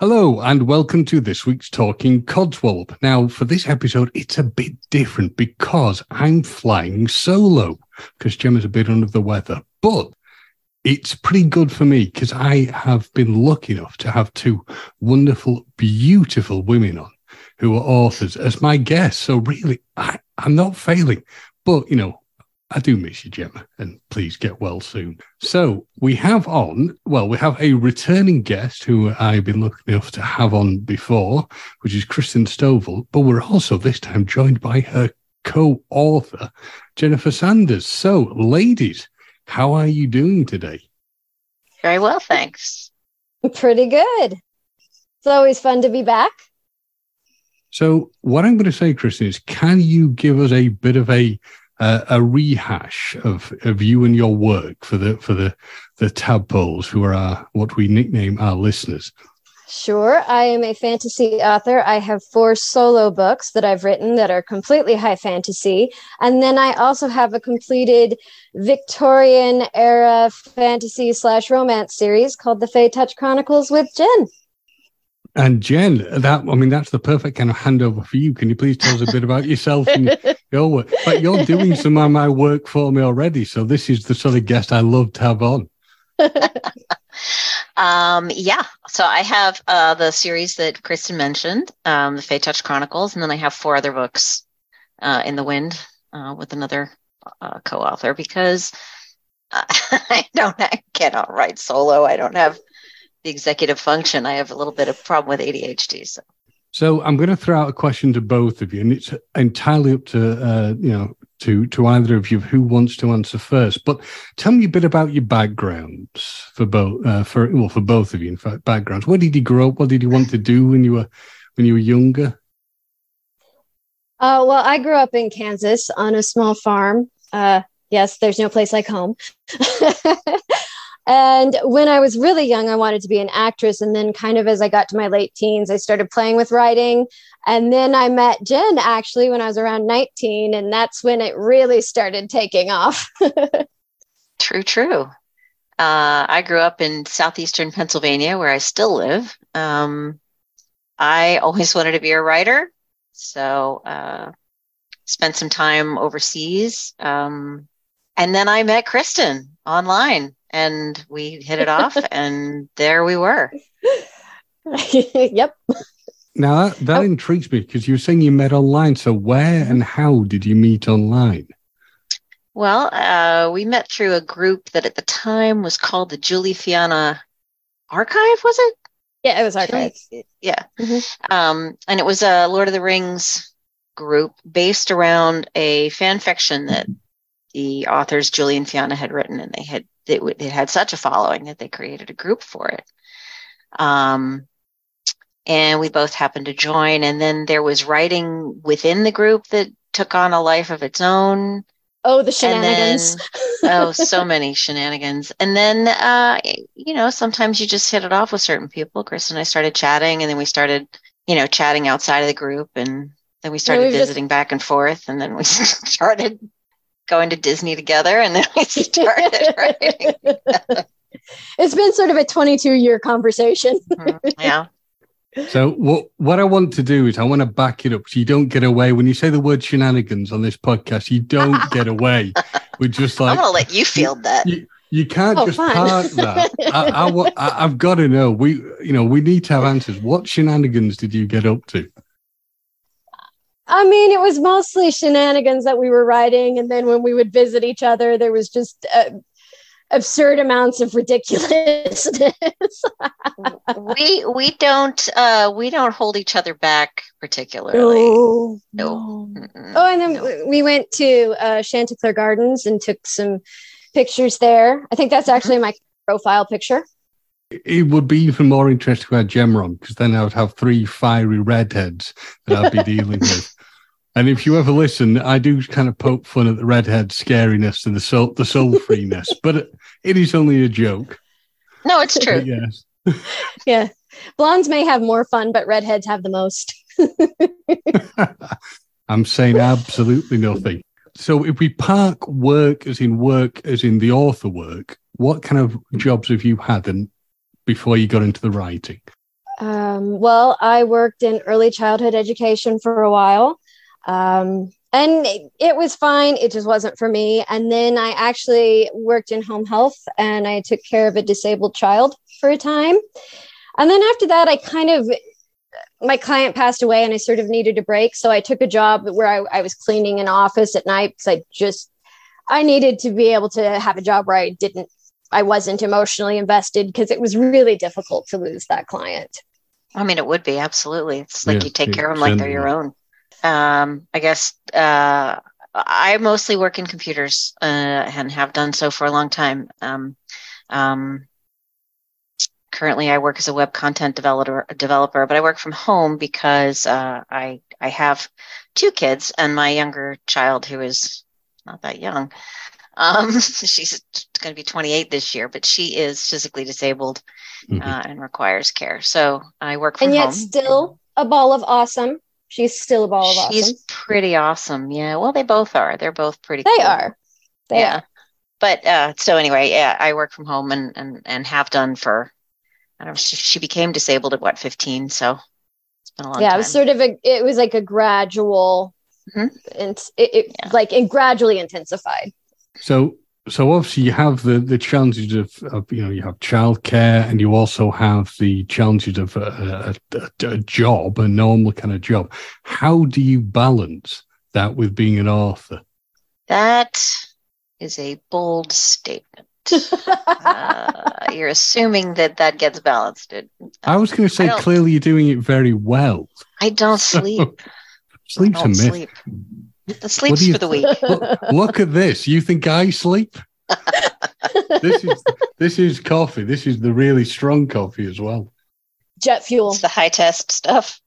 Hello, and welcome to this week's Talking Codswallop. Now, for this episode, it's a bit different because I'm flying solo because Gemma's a bit under the weather. But it's pretty good for me because I have been lucky enough to have two wonderful, beautiful women on who are authors as my guests. So, really, I, I'm not failing. But, you know, I do miss you, Gemma, and please get well soon. So we have on, well, we have a returning guest who I've been lucky enough to have on before, which is Kristen Stovall, but we're also this time joined by her co-author, Jennifer Sanders. So, ladies, how are you doing today? Very well, thanks. Pretty good. It's always fun to be back. So, what I'm going to say, Kristen, is can you give us a bit of a uh, a rehash of, of you and your work for the for the the tadpoles who are our, what we nickname our listeners. Sure. I am a fantasy author. I have four solo books that I've written that are completely high fantasy. And then I also have a completed Victorian era fantasy slash romance series called The Fae Touch Chronicles with Jen. And Jen, that I mean, that's the perfect kind of handover for you. Can you please tell us a bit about yourself and your work? But you're doing some of my work for me already, so this is the sort of guest I love to have on. um, yeah, so I have uh, the series that Kristen mentioned, um, the Fae Touch Chronicles, and then I have four other books uh, in the wind uh, with another uh, co-author because I don't, I cannot write solo. I don't have the executive function. I have a little bit of problem with ADHD. So, so I'm going to throw out a question to both of you, and it's entirely up to uh, you know to to either of you who wants to answer first. But tell me a bit about your backgrounds for both uh, for well for both of you. In fact, backgrounds. Where did you grow up? What did you want to do when you were when you were younger? Uh, well, I grew up in Kansas on a small farm. Uh, yes, there's no place like home. And when I was really young, I wanted to be an actress. And then, kind of as I got to my late teens, I started playing with writing. And then I met Jen actually when I was around 19. And that's when it really started taking off. true, true. Uh, I grew up in southeastern Pennsylvania where I still live. Um, I always wanted to be a writer. So, uh, spent some time overseas. Um, and then I met Kristen online and we hit it off and there we were. Yep. Now that, that oh. intrigues me because you're saying you met online. So where and how did you meet online? Well uh, we met through a group that at the time was called the julie fiana archive was it? Yeah it was archive yeah. Mm-hmm. um, and it was a lord of the rings group based around a fan fiction that the authors Julie and Fiana had written, and they had it, it had such a following that they created a group for it. Um, and we both happened to join. And then there was writing within the group that took on a life of its own. Oh, the shenanigans. Then, oh, so many shenanigans. And then, uh, you know, sometimes you just hit it off with certain people. Chris and I started chatting, and then we started, you know, chatting outside of the group. And then we started visiting just... back and forth. And then we started going to Disney together, and then we started writing. it's been sort of a 22 year conversation. mm-hmm. Yeah. So what what I want to do is I want to back it up so you don't get away when you say the word shenanigans on this podcast. You don't get away We're just like I'm gonna let you field that. You, you can't oh, just fine. park that. I, I, I, I've got to know. We you know we need to have answers. What shenanigans did you get up to? I mean, it was mostly shenanigans that we were writing, and then when we would visit each other, there was just uh, absurd amounts of ridiculousness. we we don't uh, we don't hold each other back particularly. No, no. no. Oh, and then no. we went to uh, Chanticleer Gardens and took some pictures there. I think that's mm-hmm. actually my profile picture. It would be even more interesting to have Gemma on because then I would have three fiery redheads that I'd be dealing with. And if you ever listen, I do kind of poke fun at the redhead scariness and the soul, the soul freeness, but it, is only a joke. No, it's true. yes. yeah. Blondes may have more fun, but redheads have the most. I'm saying absolutely nothing. So if we park work as in work as in the author work, what kind of jobs have you had and before you got into the writing? Um, well, I worked in early childhood education for a while. Um, and it, it was fine. It just wasn't for me. And then I actually worked in home health and I took care of a disabled child for a time. And then after that, I kind of, my client passed away and I sort of needed a break. So I took a job where I, I was cleaning an office at night because I just, I needed to be able to have a job where I didn't, I wasn't emotionally invested because it was really difficult to lose that client. I mean, it would be absolutely. It's like Yeah, you take care of them like they're your own. Um, I guess uh, I mostly work in computers uh, and have done so for a long time. Um, um, currently, I work as a web content developer, developer, but I work from home because uh, I I have two kids and my younger child who is not that young. Um, she's going to be 28 this year, but she is physically disabled Mhm. uh, and requires care. So I work from home. and yet home. still a ball of awesome. She's still a ball of She's awesome. pretty awesome. Yeah. Well, they both are. They're both pretty. They cool. are. They yeah. are. But uh, so anyway, yeah, I work from home and and and have done for. I don't know. She, she became disabled at what 15, so it's been a long time. yeah, time. it was sort of a. It was like a gradual, and it, it Yeah. like it gradually intensified. So, so obviously you have the the challenges of, of you know you have childcare and you also have the challenges of a, a, a, a job, a normal kind of job. How do you balance that with being an author? that is a bold statement. uh, you're assuming that that gets balanced. I was going to say clearly you're doing it very well. I don't sleep. Sleep's I a don't myth. sleep. The sleep's do you for the week. Look, look at this. You think I sleep? This is this is coffee. This is the really strong coffee as well. Jet fuel. It's the high test stuff.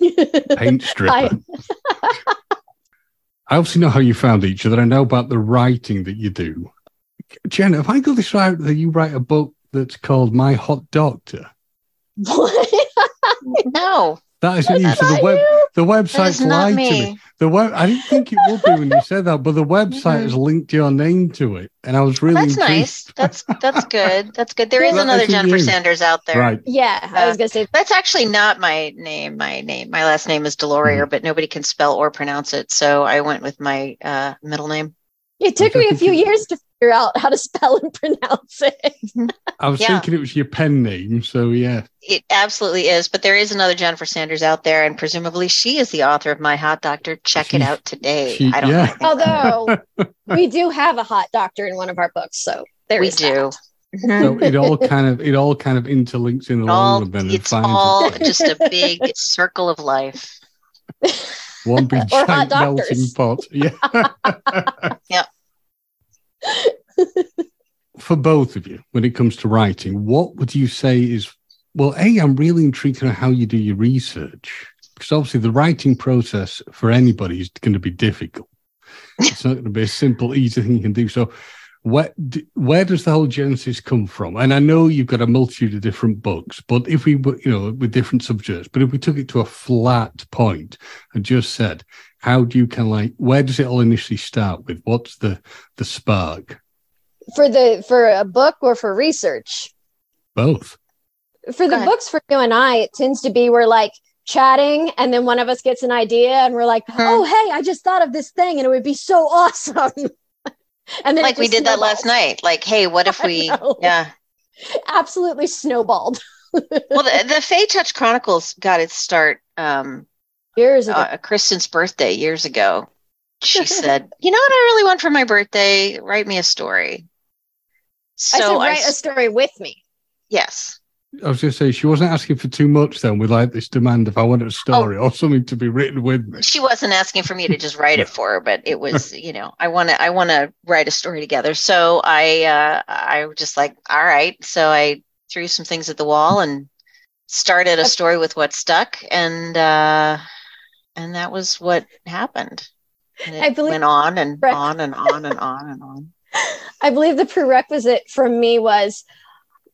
Paint stripper. I- I obviously know how you found each other. I know about the writing that you do. Jen, have I got this right that you write a book that's called My Hot Doctor? what? No, That isn't you. That's So the web you? the that website's lied me. to me. The web I didn't think it would be when you said that, but the website has linked your name to it. And I was really that's intrigued. nice. That's that's good. That's good. There is That another Jennifer you. Sanders out there. Right. Yeah, I was gonna say That's actually not my name. My name, my last name is Delorier, but nobody can spell or pronounce it. So I went with my uh, middle name. it took me a few years to figure out how to spell and pronounce it. Mm-hmm. I was Yeah. thinking it was your pen name, so yeah. It absolutely is. But there is another Jennifer Sanders out there, and presumably she is the author of My Hot Doctor. Check it out today. she- I don't yeah. know. I think so. Although we do have a hot doctor in one of our books, so there we is do. that. So it all kind of it all kind of interlinks in along all, with then and it's all its way. just a big circle of life. one big hot giant melting pot. Yeah. Yep. For both of you, when it comes to writing, what would you say is well, A, I'm really intrigued on how you do your research. Because obviously the writing process for anybody is going to be difficult. It's not going to be a simple, easy thing you can do. So where where does the whole genesis come from? And I know you've got a multitude of different books, but if we you know, with different subjects, but if we took it to a flat point and just said, how do you kind of like, where does it all initially start with? What's the the spark? For the for a book or for research. Both. For the books for you and I, it tends to be we're like chatting and then one of us gets an idea and we're like, Hmm. oh hey, I just thought of this thing and it would be so awesome. and then like we just did that last night. Like, hey, what if we? Yeah. Absolutely snowballed. Well, the, the Fae Touch Chronicles got its start um, Years ago. uh, Kristen's birthday years ago. She said, "You know what I really want for my birthday? Write me a story." So I said, write a s- story with me. yes, I was going to say she wasn't asking for too much then with like this demand if I wanted a story or something to be written with me. she wasn't asking for me to just write it for her, but it was, you know, I want to, I want to write a story together. So I, uh, I was just like, all right. So I threw some things at the wall and started a story with what stuck, and uh, and that was what happened. And it I believe- went on and Right. on and on and on and on. I believe the prerequisite from me was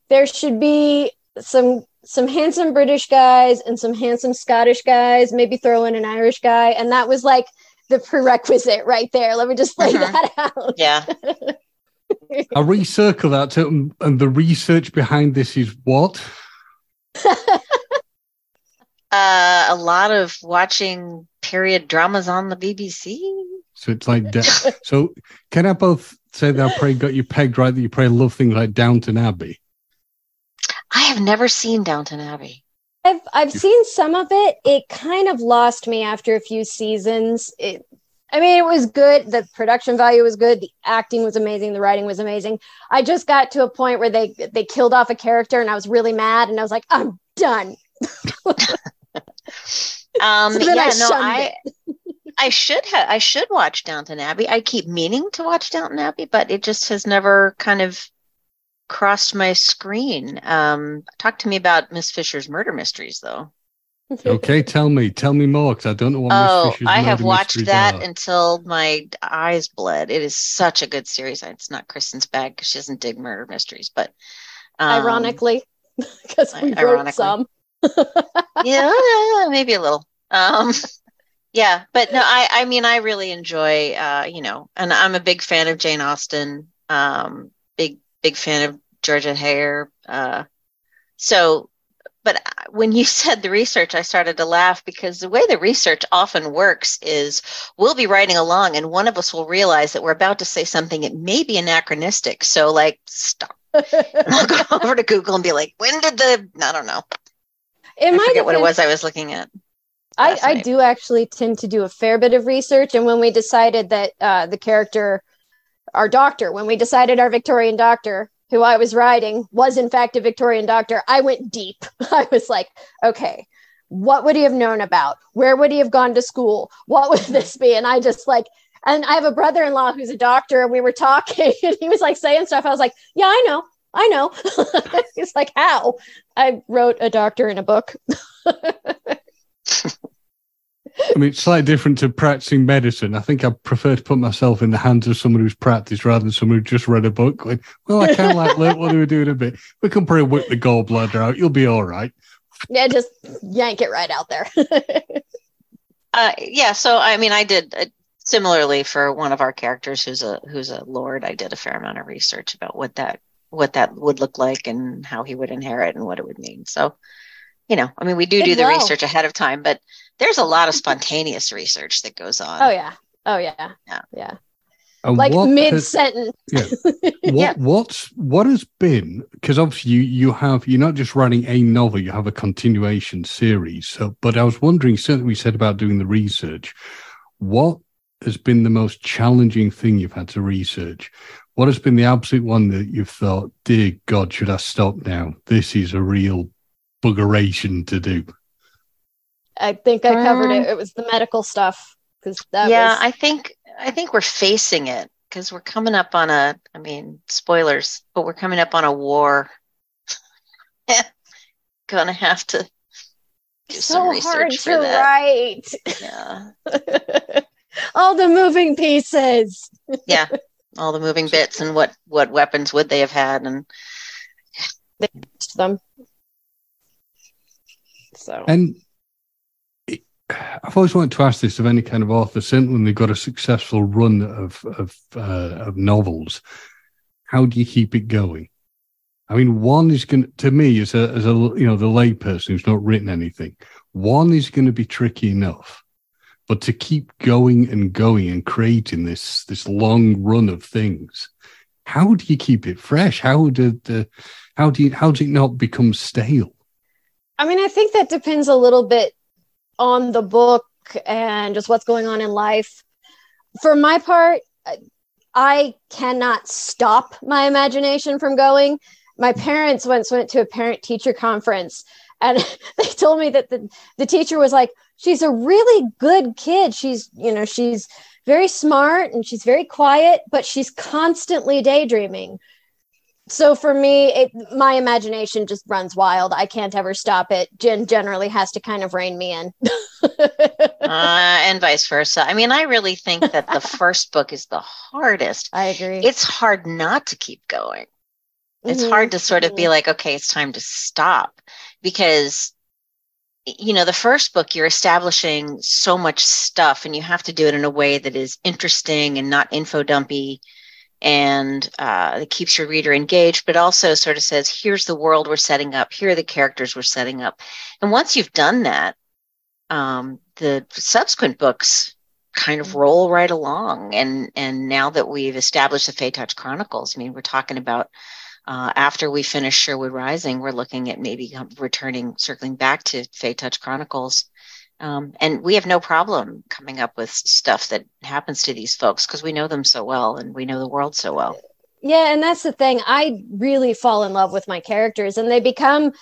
there should be some some handsome British guys and some handsome Scottish guys, maybe throw in an Irish guy, and that was like the prerequisite right there. Let me just lay Mhm. that out. Yeah. I recircle that to, and the research behind this is what? Uh, a lot of watching period dramas on the BBC. So it's like, da- so can I both say that I probably got you pegged right that you probably love things like Downton Abbey? I have never seen Downton Abbey. I've I've seen some of it. It kind of lost me after a few seasons. It, I mean, it was good. The production value was good. The acting was amazing. The writing was amazing. I just got to a point where they they killed off a character, and I was really mad. And I was like, I'm done. Um, So yeah, I no, I I should have I should watch Downton Abbey. I keep meaning to watch Downton Abbey, but it just has never kind of crossed my screen. Um, talk to me about Miss Fisher's murder mysteries, though. Okay, tell me, tell me more because I don't know what oh, Miss I have watched that are. until my eyes bled. It is such a good series. It's not Kristen's bag because she doesn't dig murder mysteries, but um, Ironically, because we wrote some. yeah, maybe a little. Um, yeah, but no, I, I mean, I really enjoy, uh, you know, and I'm a big fan of Jane Austen. Um, big, big fan of Georgette Heyer. Uh, so, but when you said the research, I started to laugh because the way the research often works is we'll be writing along and one of us will realize that we're about to say something that may be anachronistic. So, like, stop. I'll go over to Google and be like, when did the, I don't know. In I my forget what it was I was looking at. I, I do actually tend to do a fair bit of research. And when we decided that uh, the character, our doctor, when we decided our Victorian doctor, who I was writing, was in fact a Victorian doctor, I went deep. I was like, okay, what would he have known about? Where would he have gone to school? What would this be? And I just like, and I have a brother in law who's a doctor, and we were talking, and he was like saying stuff. I was like, yeah, I know. I know. He's like, how? I wrote a doctor in a book. I mean, it's slightly different to practicing medicine. I think I prefer to put myself in the hands of someone who's practiced rather than someone who just read a book. Going, well, I kind of like learn what they were doing a bit. We can probably whip the gallbladder out. You'll be all right. yeah, just yank it right out there. Uh, yeah, so I mean, I did uh, similarly for one of our characters who's a who's a lord. I did a fair amount of research about what that what that would look like and how he would inherit and what it would mean. So, you know, I mean, we do Did do the well. research ahead of time, but there's a lot of spontaneous research that goes on. oh yeah. Oh yeah. Yeah. Yeah. And Like mid has- sentence. what Yeah. what's what has been because obviously you you have you're not just writing a novel you have a continuation series so but i was wondering something we said about doing the research what has been the most challenging thing you've had to research what has been the absolute one that you've thought dear god should i stop now this is a real buggeration to do I think I covered Um, it. It was the medical stuff because that yeah, was I think I think we're facing it because we're coming up on a. I mean, spoilers, but we're coming up on a war. Gonna have to do some so hard research to for that. write. Yeah. All the moving pieces. yeah all the moving bits and what what weapons would they have had and to them. So And I've always wanted to ask this of any kind of author, certainly when they've got a successful run of of, uh, of novels, how do you keep it going? I mean, one is going to me as a as a you know the layperson who's not written anything. One is going to be tricky enough, but to keep going and going and creating this this long run of things, how do you keep it fresh? How did the how do you how does it not become stale? I mean, I think that depends a little bit on the book and just what's going on in life. For my part, I cannot stop my imagination from going. My parents once went to a parent teacher conference and they told me that the, the teacher was like, she's a really good kid. She's, you know, she's very smart and she's very quiet, but she's constantly daydreaming. So for me it my imagination just runs wild. I can't ever stop it. Jen generally has to kind of rein me in. Uh, and vice versa. I mean i really think that the first book is the hardest. I agree. It's hard not to keep going. It's Mhm. hard to sort of be like okay it's time to stop because you know the first book you're establishing so much stuff and you have to do it in a way that is interesting and not info dumpy and uh, it keeps your reader engaged, but also sort of says, here's the world we're setting up, here are the characters we're setting up. And once you've done that, um, the subsequent books kind of roll right along. And and now that we've established the Fae Touch Chronicles, I mean, we're talking about uh, after we finish Sherwood Rising, we're looking at maybe returning, circling back to Fae Touch Chronicles. Um, and we have no problem coming up with stuff that happens to these folks because we know them so well and we know the world so well. Yeah, and that's the thing. I really fall in love with my characters and they become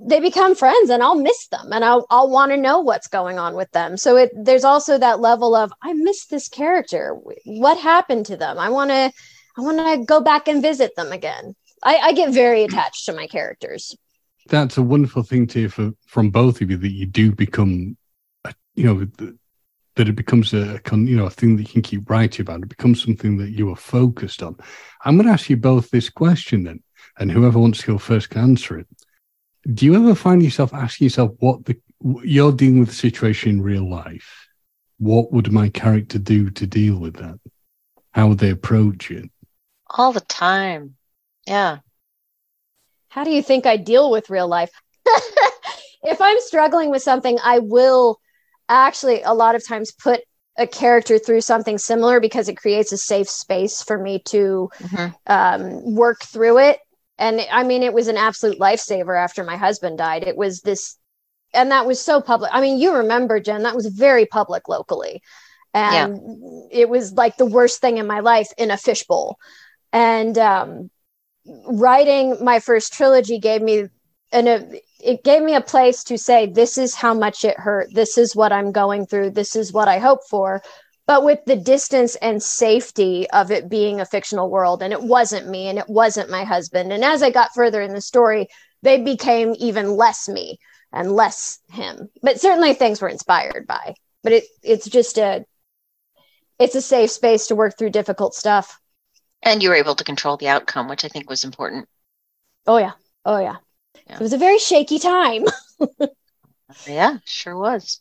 they become friends and I'll miss them and I'll, I'll want to know what's going on with them. So it, there's also that level of, I miss this character. What happened to them? I want to, I want to go back and visit them again. I, I get very attached to my characters. That's a wonderful thing to for, from both of you that you do become, a, you know, that it becomes a, you know, a thing that you can keep writing about. It becomes something that you are focused on. I'm going to ask you both this question then, and whoever wants to go first can answer it do you ever find yourself asking yourself what the you're dealing with the situation in real life? What would my character do to deal with that? How would they approach it? All the time. Yeah. How do you think I deal with real life? if I'm struggling with something, I will actually a lot of times put a character through something similar because it creates a safe space for me to mm-hmm. um, work through it and i mean it was an absolute lifesaver after my husband died it was this and that was so public i mean you remember jen that was very public locally and yeah. it was like the worst thing in my life in a fishbowl and um, writing my first trilogy gave me an a, it gave me a place to say this is how much it hurt. This is what i'm going through. This is what i hope for. But with the distance and safety of it being a fictional world and it wasn't me and it wasn't my husband. And as i got further in the story they became even less me and less him. But certainly things were inspired by but it it's just a it's a safe space to work through difficult stuff and you were able to control the outcome which i think was important oh yeah oh yeah, yeah. it was a very shaky time yeah sure was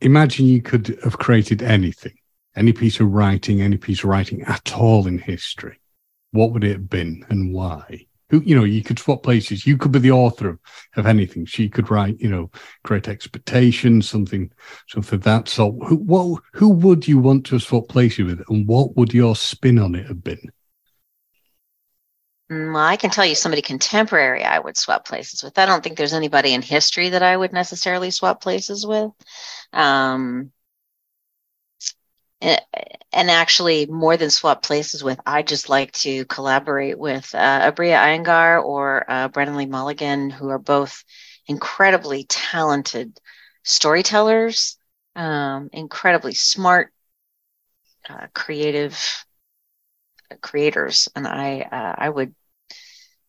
imagine you could have created anything, any piece of writing, any piece of writing at all in history. What would it have been and why? Who, you know, you could swap places. You could be the author of, of anything. She could write, you know, Great Expectations, something, something that sort. Who, what, who would you want to swap places with, and what would your spin on it have been? Mm, well, I can tell you somebody contemporary I would swap places with. I don't think there's anybody in history that I would necessarily swap places with. Um, and actually, more than swap places with, I just like to collaborate with uh, Aabria Iyengar or uh, Brennan Lee Mulligan, who are both incredibly talented storytellers, um, incredibly smart, uh, creative creators, and I uh, I would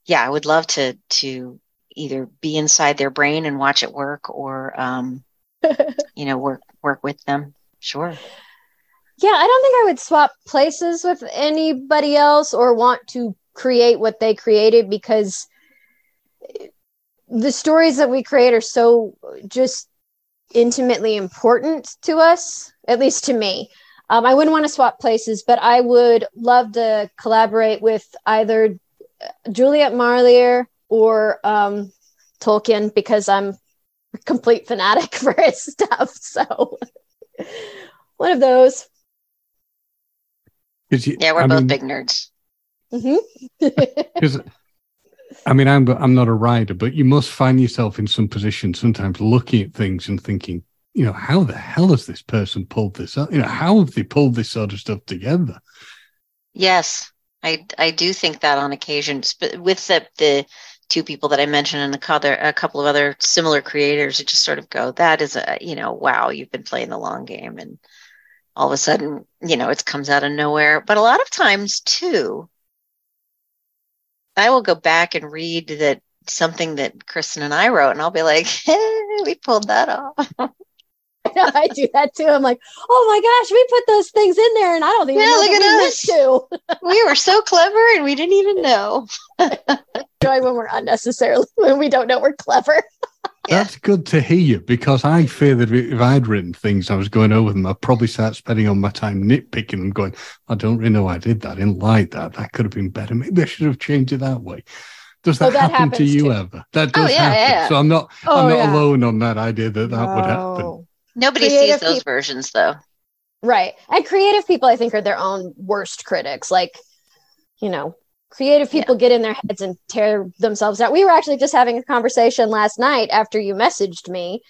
yeah I would love to to either be inside their brain and watch it work or um, you know work work with them. Sure. Yeah, I don't think I would swap places with anybody else or want to create what they created because the stories that we create are so just intimately important to us, at least to me. Um, I wouldn't want to swap places, but I would love to collaborate with either Juliet Marillier or um, Tolkien because I'm a complete fanatic for his stuff. So one of those. You, yeah, we're I both mean, big nerds. Because mm-hmm. I mean, I'm I'm not a writer, but you must find yourself in some position sometimes looking at things and thinking, you know, how the hell has this person pulled this up? You know, how have they pulled this sort of stuff together? Yes, I I do think that on occasion, but with the the two people that I mentioned and a couple, a couple of other similar creators, it just sort of go, that is a you know, wow, you've been playing the long game, and all of a sudden, you know, it comes out of nowhere. But a lot of times too, I will go back and read that something that Kristen and I wrote, and I'll be like, hey, we pulled that off. I do that too. I'm like, oh my gosh, we put those things in there, and I don't even yeah, know look at us. To. we were so clever, and we didn't even know. Joy when we're unnecessarily when we don't know we're clever. Yeah. That's good to hear because I fear that if I'd written things, I was going over them, I'd probably start spending all my time nitpicking them, going, I don't really know why I did that. I didn't like that. That could have been better. Maybe I should have changed it that way. Does that, Oh, that happen to you too. ever? That Oh, does yeah, happen. yeah. So I'm not Oh, I'm not yeah. alone on that idea that that would happen. Nobody Creative sees those people- versions though. Right. And creative people, I think, are their own worst critics. Like, you know, creative people get in their heads and tear themselves out. We were actually just having a conversation last night after you messaged me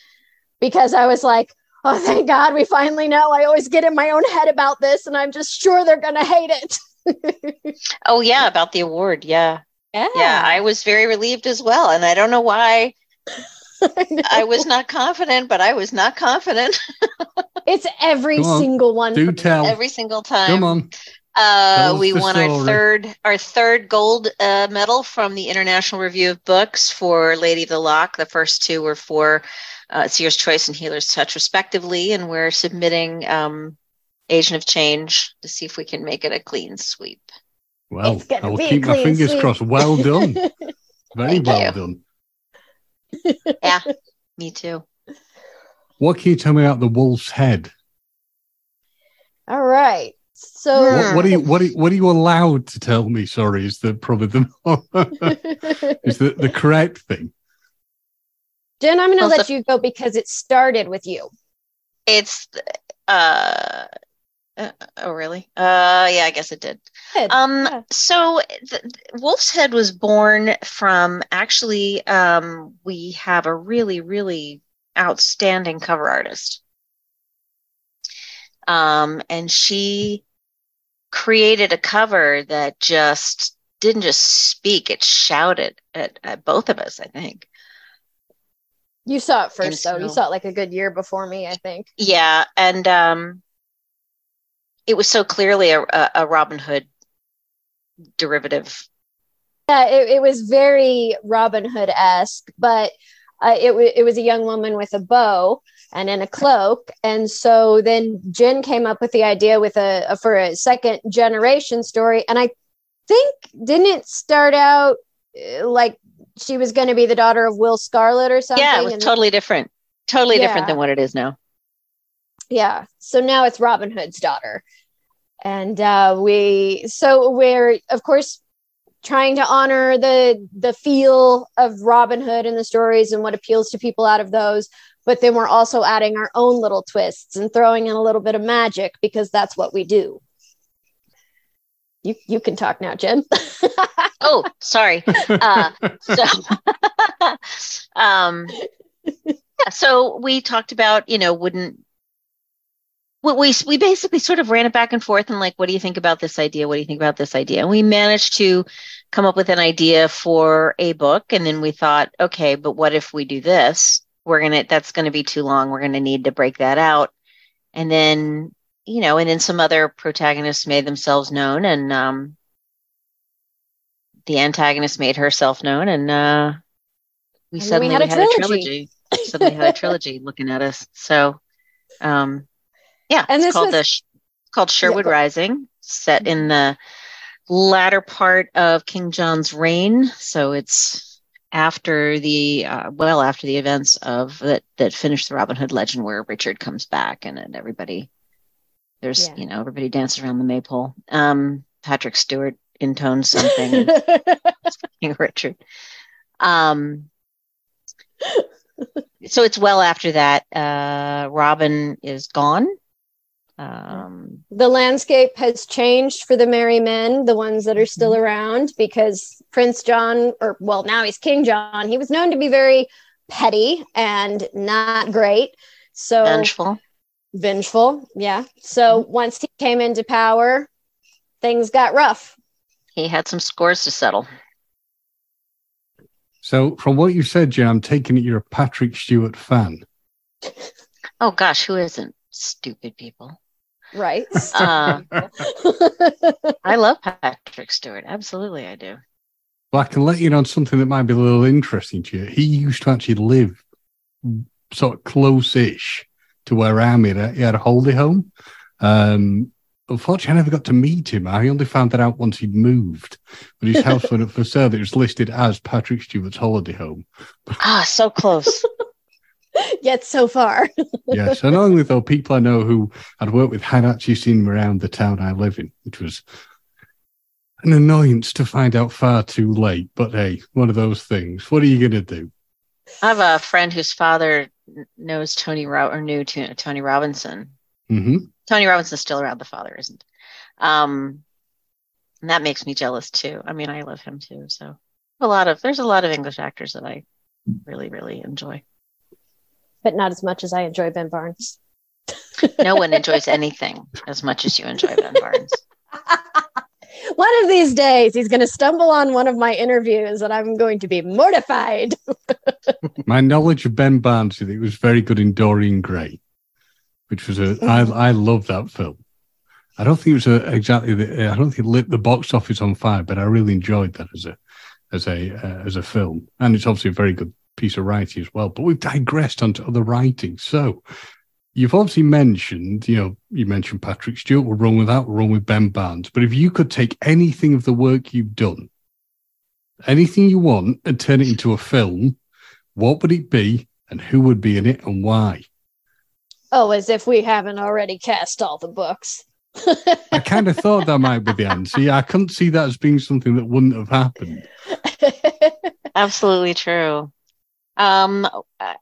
because I was like, oh, thank God we finally know. I always get in my own head about this and I'm just sure they're going to hate it. Oh yeah, about the award. Yeah. yeah. Yeah. I was very relieved as well. And I don't know why I was not confident, but I was not confident it's every on. single one. Do tell. every single time. Come on. Uh, we won our third our third gold uh, medal from the International Review of Books for Lady of the Lock. The first two were for uh, Seer's Choice and Healer's Touch, respectively, and we're submitting um, Agent of Change to see if we can make it a clean sweep. Well, I will keep my fingers sweep. crossed. Well done. Very Thank well you. done. Yeah, me too. What can you tell me about the wolf's head? All right. So, What, what are you what are, you- what are you allowed to tell me? Sorry, is the probably the is the, the correct thing. Jen, I'm going to Well, let you go because it started with you. It's uh, uh oh really? Uh yeah, I guess it did. Good. Um, Yeah. so the, Wolf's Head was born from actually, um, we have a really, really outstanding cover artist. Um, and she created a cover that just didn't just speak, it shouted at, at both of us, I think. You saw it first, though. You saw it like a good year before me, I think. Yeah, and um, it was so clearly a, a, Robin Hood derivative. Yeah, it, it was very Robin Hood esque, but uh, it, wa it was a young woman with a bow and in a cloak. And so then Jen came up with the idea with a, a for a second generation story. And I think didn't it start out uh, like she was going to be the daughter of Will Scarlet or something? Yeah, it was and- totally different. Totally different than what it is now. yeah so now it's robin hood's daughter and uh we so we're of course trying to honor the the feel of robin hood and the stories and what appeals to people out of those but then we're also adding our own little twists and throwing in a little bit of magic because that's what we do you you can talk now jen Oh, sorry. Uh, so, um, yeah, so we talked about, you know, wouldn't we, we we basically sort of ran it back and forth and like, what do you think about this idea? What do you think about this idea? And we managed to come up with an idea for a book, and then we thought, okay, but what if we do this? We're gonna that's gonna be too long. We're gonna need to break that out, and then you know, and then some other protagonists made themselves known, and um, the antagonist made herself known, and uh, we And suddenly we had a trilogy. trilogy. suddenly had a trilogy looking at us. So, um, yeah, And it's called was- the Sh- called Sherwood go- Rising, set in the latter part of King John's reign. So it's after the uh, well after the events of that that finished the Robin Hood legend, where Richard comes back and, and everybody there's Yeah. you know everybody dances around the maypole. Um, Patrick Stewart intones something. Richard. Um, so it's well after that. Uh, Robin is gone. Mm. Um, the landscape has changed for the merry men, the ones that are still mm-hmm. around, because Prince John, or well, now he's King John, he was known to be very petty and not great. So vengeful. vengeful, yeah. So mm-hmm. once he came into power, things got rough. He had some scores to settle. So, from what you said, Jen, I'm taking it you're a Patrick Stewart fan. Oh gosh, who isn't? Stupid people. Right. Uh, I love Patrick Stewart. Absolutely, I do. Well, I can let you know on something that might be a little interesting to you. He used to actually live sort of close-ish to where I'm at. He had a holiday home. Um, unfortunately, I never got to meet him. I only found that out once he'd moved. But his house went up for sale. It was listed as Patrick Stewart's holiday home. Ah, so close. Yet so far. yes, and only though people I know who I'd worked with had actually seen him around the town I live in, which was an annoyance to find out far too late. But hey, one of those things. What are you going to do? I have a friend whose father knows Tony Ro- or knew Tony Robinson. Mm-hmm. Tony Robinson's still around. The father isn't. Um, and that makes me jealous too. I mean, I love him too. So a lot of there's a lot of English actors that I really really enjoy, but not as much as I enjoy Ben Barnes. no one enjoys anything as much as you enjoy Ben Barnes. one of these days he's going to stumble on one of my interviews and I'm going to be mortified. my knowledge of Ben Barnes is he was very good in Dorian Gray, which was a I I love that film. I don't think it was a, exactly the I don't think it lit the box office on fire, but I really enjoyed that as a as a uh, as a film, and it's obviously a very good piece of writing as well. But we've digressed onto other writing, so You've obviously mentioned, you know, you mentioned Patrick Stewart. We're wrong with that. We're wrong with Ben Barnes. But if you could take anything of the work you've done, anything you want, and turn it into a film, what would it be, and who would be in it, and why? Oh, as if we haven't already cast all the books. I kind of thought that might be the answer. Yeah, I couldn't see that as being something that wouldn't have happened. Absolutely true. Um,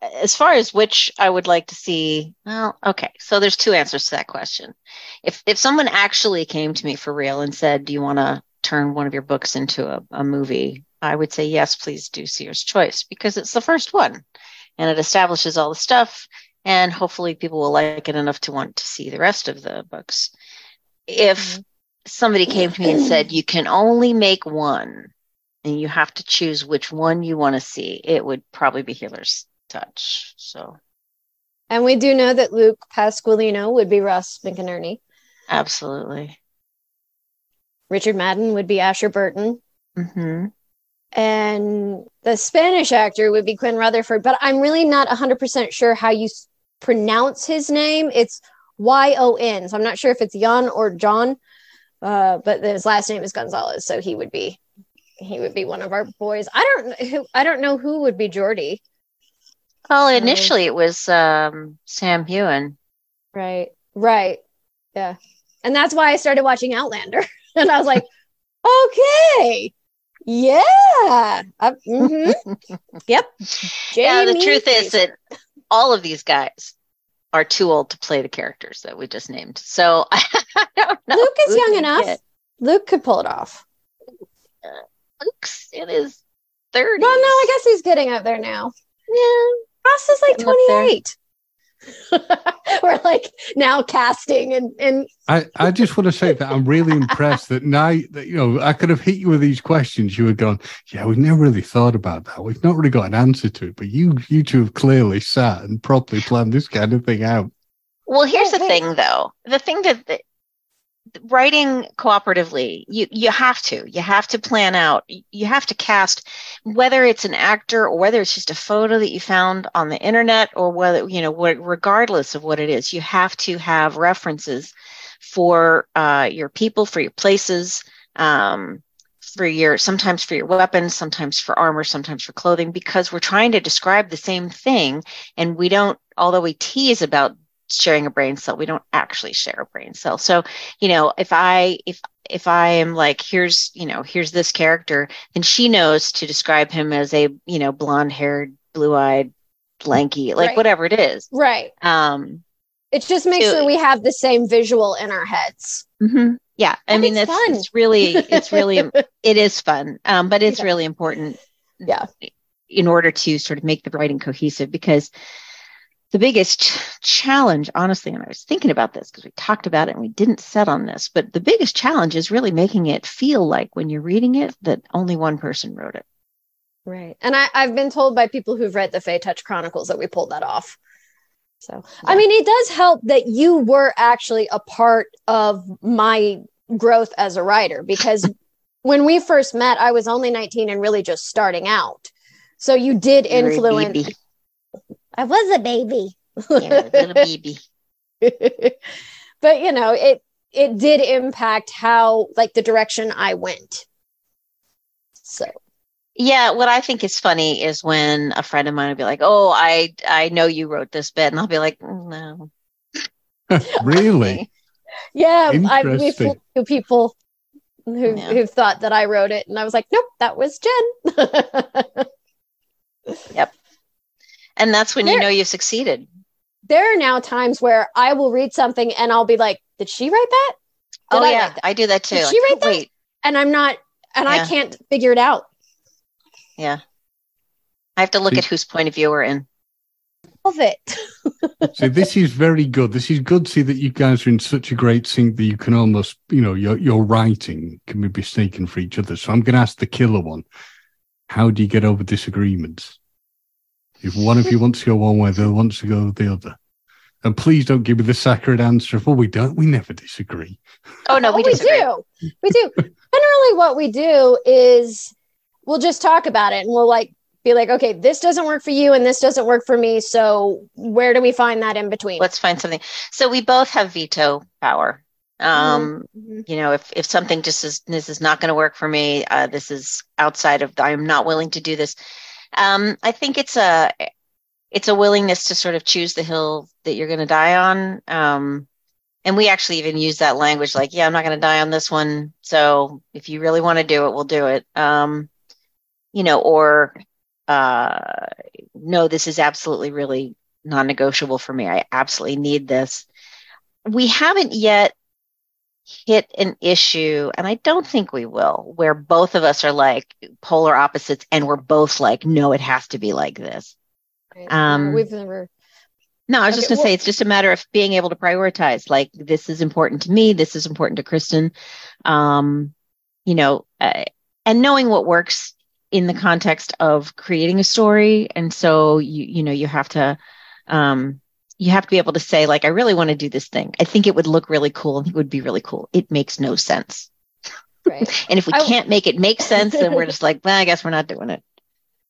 as far as which I would like to see, well, okay. So there's two answers to that question. If if someone actually came to me for real and said, "Do you want to turn one of your books into a, a movie?" I would say, "Yes, please do Seer's Choice," because it's the first one, and it establishes all the stuff, and hopefully people will like it enough to want to see the rest of the books. If mm-hmm. somebody came to me and said, "You can only make one," and you have to choose which one you want to see, it would probably be Healer's Touch. So, and we do know that Luke Pasqualino would be Ross McInerney. Absolutely. Richard Madden would be Asher Burton. Mm-hmm. And the Spanish actor would be Quinn Rutherford, but I'm really not 100% sure how you pronounce his name. It's Y O N. So I'm not sure if it's Jan or John, uh, but his last name is Gonzalez. So he would be he would be one of our boys. I don't who I don't know who would be Jordy. Well, initially um, it was um, Sam Heughan. Right. Right. Yeah. And that's why I started watching Outlander. and I was like, okay. Yeah. Uh, mm-hmm. yep. yeah, the truth is that all of these guys are too old to play the characters that we just named. So I don't know. Luke is young enough. Get. Luke could pull it off. Luke's in his 30s. Well, no, I guess he's getting up there now. Yeah. Ross is like 28. We're like now casting and and I, I just want to say that I'm really impressed that now that you know I could have hit you with these questions. You were gone, yeah, we've never really thought about that. We've not really got an answer to it, but you you two have clearly sat and properly planned this kind of thing out. Well, here's the thing, though. The thing that, that writing cooperatively you you have to you have to plan out you have to cast whether it's an actor or whether it's just a photo that you found on the internet or whether you know what regardless of what it is you have to have references for uh, your people for your places um, for your sometimes for your weapons sometimes for armor sometimes for clothing because we're trying to describe the same thing and we don't although we tease about sharing a brain cell. We don't actually share a brain cell. So you know if i if if i am like here's you know here's this character then she knows to describe him as a you know blonde haired blue eyed lanky like right. whatever it is. Right. Um it just makes sure we have the same visual in our heads. Mm-hmm. yeah. I and mean it's, it's, it's really it's really it is fun. Um but it's yeah. really important yeah. in order to sort of make the writing cohesive because the biggest challenge, honestly, and I was thinking about this because we talked about it and we didn't set on this, but the biggest challenge is really making it feel like when you're reading it that only one person wrote it. Right. And I, I've been told by people who've read the Fae Touch Chronicles that we pulled that off. So, yeah. I mean, it does help that you were actually a part of my growth as a writer because when we first met, I was only 19 and really just starting out. So you did influence I was a baby. Yeah, little baby. but you know, it it did impact how like the direction I went. So Yeah, what I think is funny is when a friend of mine will be like, "Oh, I I know you wrote this bit," and I'll be like, "Mm, "No." really? Yeah, I we've Interesting. flew people who Yeah. who thought that I wrote it, and I was like, nope, that was Jen. And that's when you know you've succeeded. there are now times where I will read something and I'll be like, did she write that? Did oh I yeah, write that? I do that too. Did Like, she write oh, that? Wait, And I'm not, and I can't figure it out. yeah. I have to look See- at whose point of view we're in. Love it. So this is very good. This is good to see that you guys are in such a great sync that you can almost, you know, your your writing can be mistaken for each other. So I'm going to ask the killer one: How do you get over disagreements? If one of you wants to go one way, the other wants to go the other. And please don't give me the sacred answer of, "Well, we don't. We never disagree." Oh no, Oh, we disagree. do. We do. Generally, what we do is we'll just talk about it and we'll like be like, okay, this doesn't work for you and this doesn't work for me. So where do we find that in between? Let's find something. So we both have veto power. Um, Mhm. you know, if if something just is this is not going to work for me, uh, this is outside of. I am not willing to do this. Um, I think it's a it's a willingness to sort of choose the hill that you're going to die on. Um, and we actually even use that language, like, yeah, I'm not going to die on this one. So if you really want to do it, we'll do it. Um, you know, or uh, no, this is absolutely really non-negotiable for me. I absolutely need this. We haven't yet hit an issue, and I don't think we will, where both of us are like polar opposites and we're both like, no, it has to be like this. Right. um, We've never. No, I was just going to well- say it's just a matter of being able to prioritize. Like, this is important to me. This is important to Kristen. Um, you know, uh, and knowing what works in the context of creating a story. And so you, you know, you have to, um, you have to be able to say, like, I really want to do this thing. I think it would look really cool. Think it would be really cool. It makes no sense. Right. And if we I- can't make it make sense, then we're just like, well, I guess we're not doing it.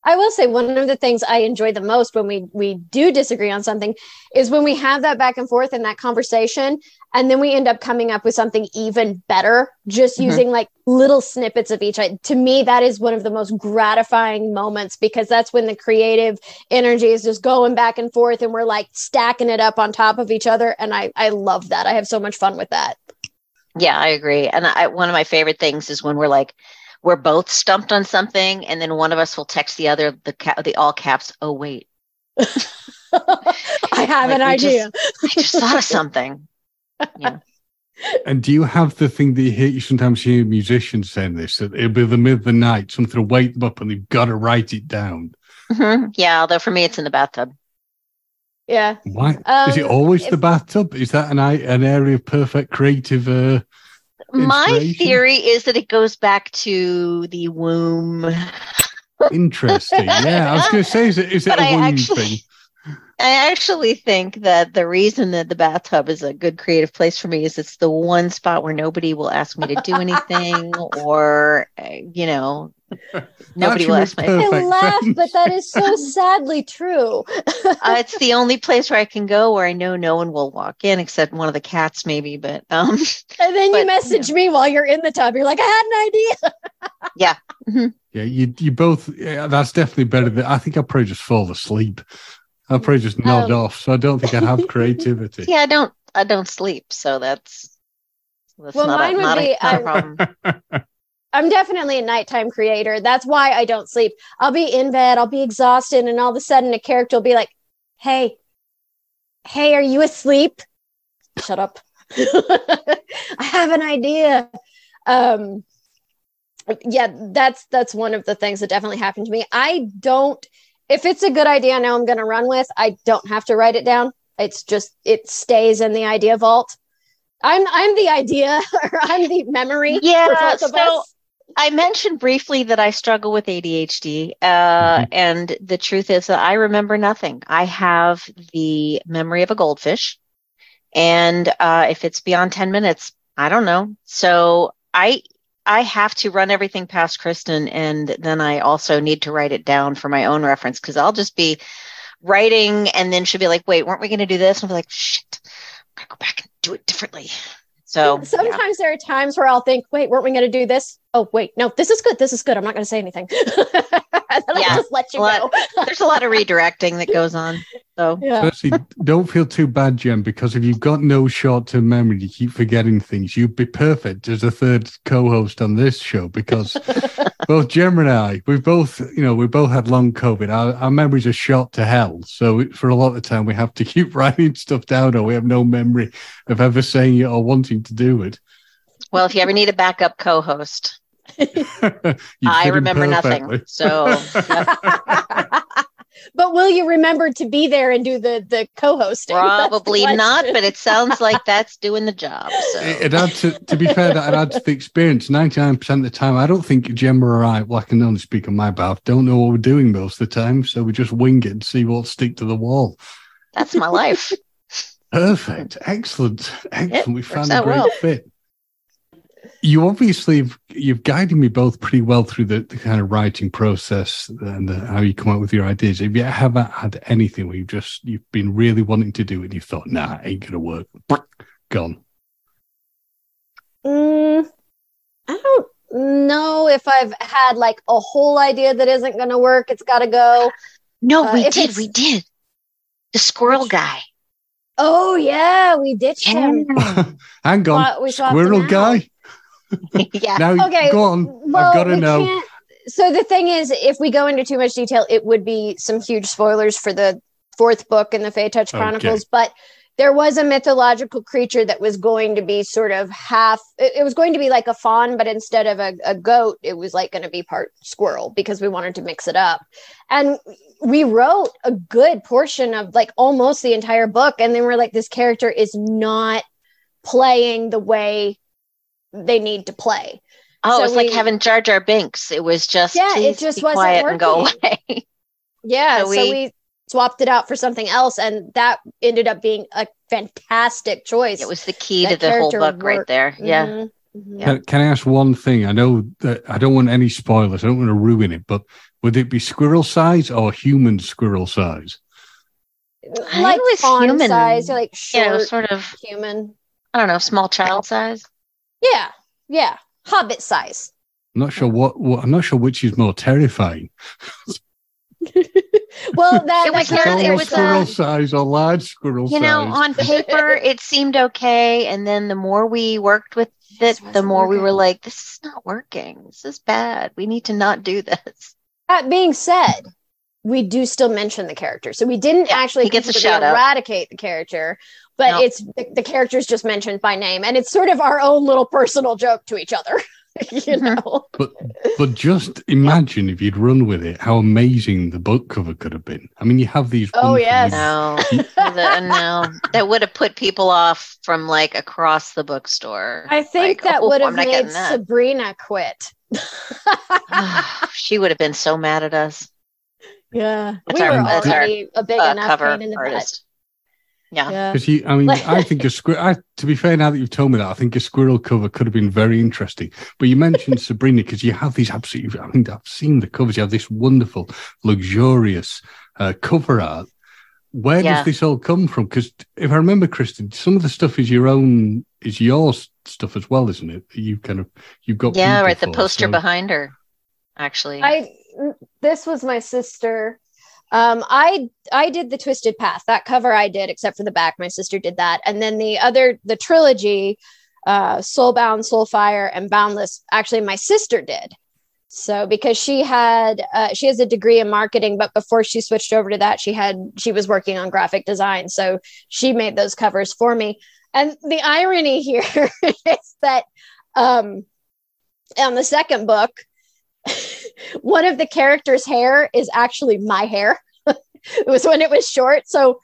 I will say one of the things I enjoy the most when we we do disagree on something is when we have that back and forth and that conversation, and then we end up coming up with something even better, just Mhm. using like little snippets of each. To me, that is one of the most gratifying moments because that's when the creative energy is just going back and forth, and we're like stacking it up on top of each other, and I I love that. I have so much fun with that. Yeah, I agree. And I, one of my favorite things is when we're like, we're both stumped on something, and then one of us will text the other the ca- the all caps. Oh wait, I have Like, an we idea. I just thought of something. Yeah. And do you have the thing that you hear? You sometimes hear musicians saying this that it'll be the middle of the night, something will wake them up, and they've got to write it down. Mhm. Yeah, although for me it's in the bathtub. yeah. Why is it Um, always the bathtub? Is that an an area of perfect creative? Uh, My theory is that it goes back to the womb. interesting. yeah, I was going to say, is it is it But a I womb actually- thing? I actually think that the reason that the bathtub is a good creative place for me is it's the one spot where nobody will ask me to do anything, or uh, you know, nobody will ask me. perfect I laugh, but that is so sadly true. uh, it's the only place where I can go where I know no one will walk in except one of the cats, maybe. But um, And then But, you message me while you're in the tub. You're like, I had an idea. Yeah, Yeah, you you both. Yeah, that's definitely better. Than, I think I'd probably just fall asleep. I'd probably just nod Um, off. So I don't think I'd have creativity. yeah, I don't, I don't sleep, so that's that's Well, not, mine a, would not, be, a, not a I- problem. I'm definitely a nighttime creator. That's why I don't sleep. I'll be in bed, I'll be exhausted, and all of a sudden a character will be like, Hey, hey, are you asleep? Shut up. I have an idea. Um yeah, that's that's one of the things that definitely happened to me. I don't if it's a good idea I know I'm gonna run with, I don't have to write it down. It's just it stays in the idea vault. I'm I'm the idea or I'm the memory Yeah, for both of so- us. I mentioned briefly that I struggle with ADHD, uh, Mhm. and the truth is that I remember nothing. I have the memory of a goldfish, and uh, if it's beyond ten minutes, I don't know. So I I have to run everything past Kristen, and then I also need to write it down for my own reference because I'll just be writing, and then she'll be like, "Wait, weren't we going to do this?" And I'll be like, "Shit, I go back and do it differently." So yeah. sometimes there are times where I'll think, wait, weren't we going to do this? Oh, wait, no, this is good. This is good. I'm not going to say anything. And then Yeah. I'll just let you lot- go. there's a lot of redirecting that goes on. So yeah. Firstly, don't feel too bad, Jem, because if you've got no short term memory, you keep forgetting things. You'd be perfect as a third co host on this show because both Jem and I, we've both, you know, we both had long COVID. Our, our memories are shot to hell. So for a lot of the time, we have to keep writing stuff down or we have no memory of ever saying it or wanting to do it. well, if you ever need a backup co-host, I remember nothing. So but will you remember to be there and do the the co-hosting? Probably not, but it sounds like that's doing the job. So It, it adds to, to be fair, that it adds to the experience. 99% of the time, I don't think Gemma or I, well, I can only speak on my behalf, don't know what we're doing most of the time. So we just wing it and see what'll stick to the wall. that's my life. Perfect. Excellent. Excellent. we found a great well. fit. You obviously have, you've guided me both pretty well through the, the kind of writing process and uh, how you come up with your ideas. Have you ever had anything where you've just you've been really wanting to do it and you thought, nah, ain't gonna work, gone? Mm, I don't know if I've had like a whole idea that isn't going to work. It's got to go. No, Uh, we did. it's- We did. The squirrel guy. Oh yeah, we ditched him. Hang on, Swa- we swapped him squirrel out. guy. yeah. Now, Okay, go on. Well, I've got to know. can't- So the thing is, if we go into too much detail, it would be some huge spoilers for the fourth book in the Fae Touch Okay. Chronicles. But there was a mythological creature that was going to be sort of half. It, it was going to be like a fawn, but instead of a, a goat, it was like going to be part squirrel because we wanted to mix it up. And we wrote a good portion of like almost the entire book, and then we're like, this character is not playing the way they need to play. Oh, So it's like we- having Jar Jar Binks. It was just Yeah, it just wasn't quiet and go away. Yeah, So so we- we, swapped it out for something else, and that ended up being a fantastic choice. it was the key That to the whole character book right there. Yeah. Mhm, mhm. Yeah. Can, can I ask one thing? I know that I don't want any spoilers. I don't want to ruin it, but would it be squirrel size or human squirrel size? I Like was fawn human. size, like Yeah, it short was sort of human. I don't know, small child size. Yeah, yeah, hobbit size. I'm not sure what, what I'm not sure which is more terrifying. Well, that, It was that not- it was, squirrel uh, size or large squirrel size. You know, size. on paper it seemed okay, and then the more we worked with it, the wasn't more we were like, "This is not working. This is bad. We need to not do this." That being said, we do still mention the character, so we didn't Yeah, actually he gets a completely shout out. eradicate the character, but No. it's the, the character's just mentioned by name, and it's sort of our own little personal joke to each other. you Mhm. know, But but just imagine if you'd run with it, how amazing the book cover could have been. I mean, you have these. Oh, wonderful yes. No, the, no, that would have put people off from like across the bookstore. I think Like, that oh, would have made that. Sabrina quit. she would have been so mad at us. yeah, That's we our- were that's our, already a big Uh, enough cover pain in the butt. artist. Yeah. Yeah. Because you, I mean, I think a squirrel. To be fair, now that you've told me that, I think a squirrel cover could have been very interesting. But you mentioned Sabrina because you have these absolutely. I mean, I've seen the covers. You have this wonderful, luxurious uh, cover art. Where Yeah. does this all come from? Because if I remember, Kristen, some of the stuff is your own, is your stuff as well, isn't it? You kind of, you've got. Yeah, right. The poster so- behind her, actually. I this was my sister. Um, I I did the Twisted Path. That cover I did, except for the back. My sister did that, and then the other the trilogy, uh, Soulbound, Soulfire, and Boundless. Actually, my sister did. So because she had uh, she has a degree in marketing, but before she switched over to that, she had she was working on graphic design. So she made those covers for me. And the irony here is that um, on the second book, one of the characters' hair is actually my hair. It was when it was short. So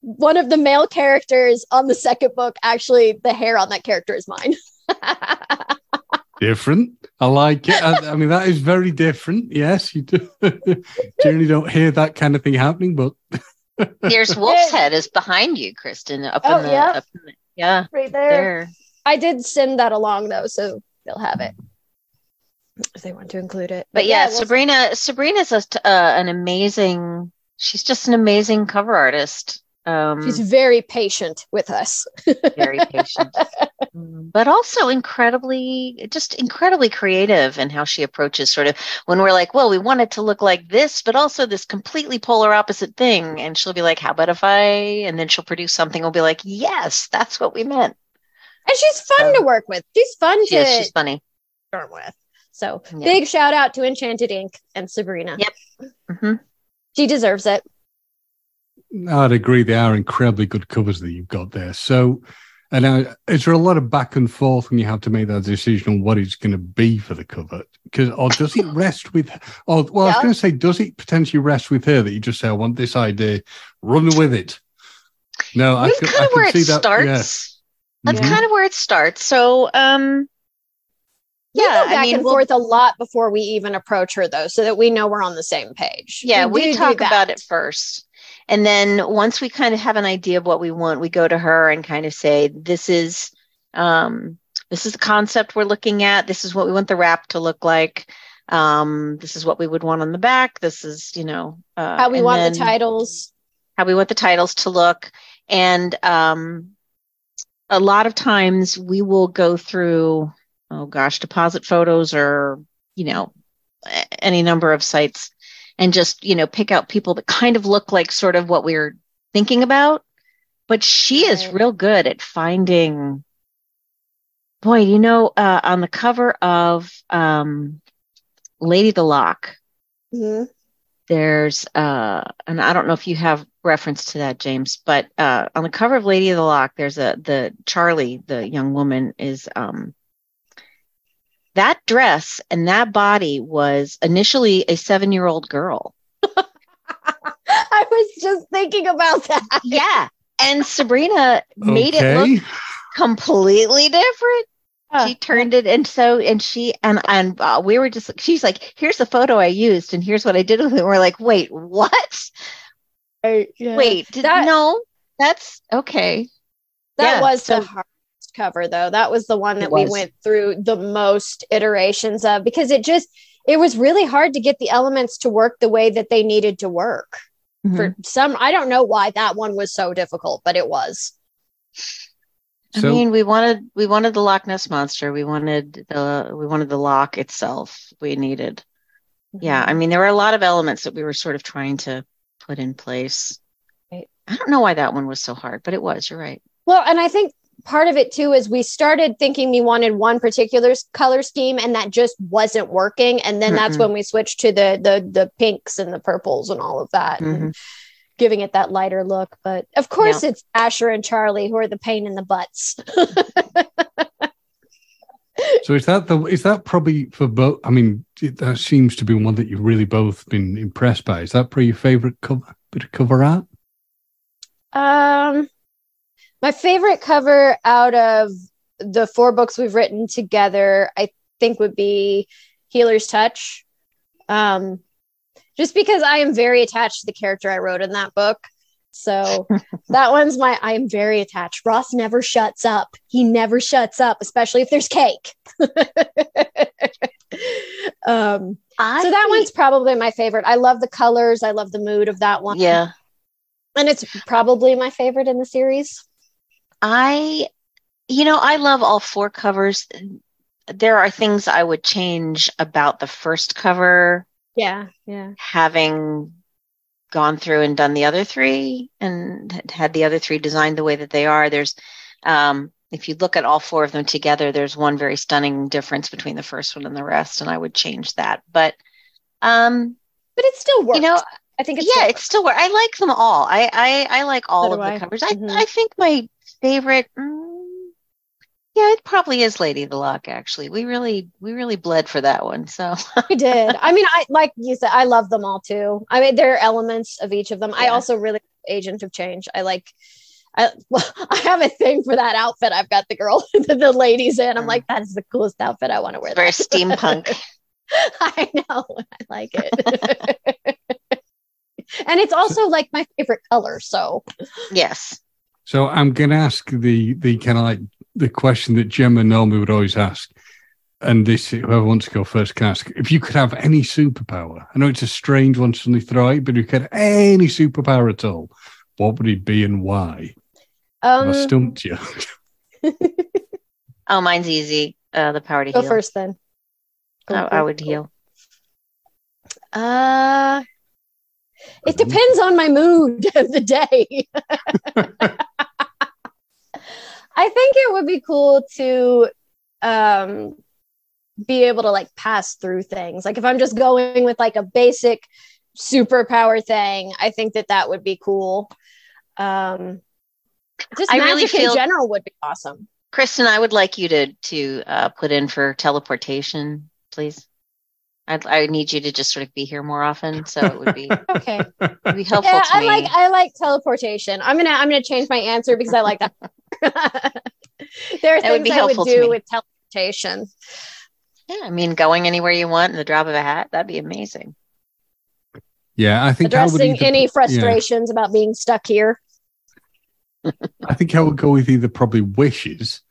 one of the male characters on the second book, actually, the hair on that character is mine. Different. I like it. I, I mean, that is very different. Yes, you do. Generally don't hear that kind of thing happening, but Here's Wolf's Head is behind you, Kristen. Up Oh, in the, yeah. up in the yeah, right there. there. I did send that along though, so they'll have it if they want to include it. But yeah, well, Sabrina. Sabrina's a, uh, an amazing. She's just an amazing cover artist. Um, She's very patient with us. very patient, but also incredibly, just incredibly creative in how she approaches sort of when we're like, well, we want it to look like this, but also this completely polar opposite thing. And she'll be like, how about if I, and then she'll produce something, we'll be like, yes, that's what we meant. And she's fun So- to work with. She's fun She to is, she's funny. start with. So Yeah. big shout out to Enchanted Ink and Sabrina. Yep. hmm She deserves it. I'd agree. They are incredibly good covers that you've got there. So, and uh, is there a lot of back and forth when you have to make that decision on what it's going to be for the cover? Because, or does it rest with? Or, well, I was going to say, does it potentially rest with her that you just say, "I want this idea, run with it"? No, I That's can, kind I of can where it see that. starts. Yeah. That's Mhm. kind of where it starts. So, um, We yeah, go back I mean, and we'll- forth a lot before we even approach her, though, so that we know we're on the same page. yeah, we, do talk about it first. And then once we kind of have an idea of what we want, we go to her and kind of say, this is, um, this is the concept we're looking at. This is what we want the wrap to look like. Um, this is what we would want on the back. This is, you know, uh, How we want the titles. how we want the titles to look. And um, a lot of times we will go through, oh gosh, deposit photos or, you know, any number of sites and just, you know, pick out people that kind of look like sort of what we're thinking about. But she is real good at finding, boy, you know, uh, on the cover of um, Lady the Lock, Mhm. there's uh and I don't know if you have reference to that James but uh on the cover of Lady of the Lock there's a the Charlie the young woman is um that dress and that body was initially a 7-year-old girl I was just thinking about that. yeah and Sabrina made it look completely different Uh, she turned it and so and she and and uh, we were just she's like here's the photo I used and here's what I did with it and we're like wait what right, yeah. Wait, did, That- no, that's okay. That Yeah, was so- the hardest cover, though. That was the one that we went through the most iterations of because it just it was really hard to get the elements to work the way that they needed to work. Mm-hmm. For some, I don't know why that one was so difficult, but it was. I mean, we wanted we wanted the Loch Ness monster. We wanted the we wanted the lock itself. We needed, yeah. I mean, there were a lot of elements that we were sort of trying to put in place. I don't know why that one was so hard, but it was. You're right. Well, and I think part of it too is we started thinking we wanted one particular color scheme and that just wasn't working and then that's Mm-mm. when we switched to the the the pinks and the purples and all of that Mm-hmm. and giving it that lighter look but of course it's Asher and Charlie who are the pain in the butts so is that the is that probably for both? I mean, it- that seems to be one that you've really both been impressed by. Is that probably your favorite cover bit of cover art? Um, my favorite cover out of the four books we've written together, I think, would be Healer's Touch. Um, just because I am very attached to the character I wrote in that book. So that one's my, I am very attached. Ross never shuts up. He never shuts up, especially if there's cake. um, I so that one's probably my favorite. I love the colors. I love the mood of that one. yeah. And it's probably my favorite in the series. I, you know, I love all four covers. There are things I would change about the first cover Yeah, yeah. having gone through and done the other three and had- the other three designed the way that they are there's um if you look at all four of them together there's one very stunning difference between the first one and the rest and i would change that but um But it still works. you know I think it's yeah still it's still i like them all i i, I like all So of the I. covers i Mhm. i think my favorite mm, yeah it probably is lady of the lock actually we really we really bled for that one so we did. I mean, I like you said, I love them all too. I mean, there are elements of each of them. I also really Agent of Change. I like. I, well, I have a thing for that outfit. I've got the girl, the, the ladies in. I'm Mm. like, that is the coolest outfit. I want to wear. very steampunk I know. I like it. and it's also like my favorite color. So yes So I'm going to ask the the kind of like the question that Gemma normally would always ask, and this whoever wants to go first can ask: if you could have any superpower, I know it's a strange one to suddenly throw out, but if you could have any superpower at all, what would it be and why? Have I Um, stumped you. Oh, mine's easy. Uh, the power to go heal. first then. Go, I, go, I would heal. Uh, it depends on my mood of the day. I think it would be cool to um be able to like pass through things. Like if I'm just going with like a basic superpower thing, I think that that would be cool. Um just I magic really feel- in general would be awesome. Kristen, I would like you to to uh, put in for teleportation, please. I I need you to just sort of be here more often, so it would be Okay. would be helpful yeah, to I me. like I like teleportation. I'm gonna I'm gonna change my answer because I like that. there are That would things be I would do with teleportation. yeah, I mean, going anywhere you want in the drop of a hat, that'd be amazing. Yeah, I think I would Addressing either any put- yeah. frustrations about being stuck here. I think I would go with either probably wishes,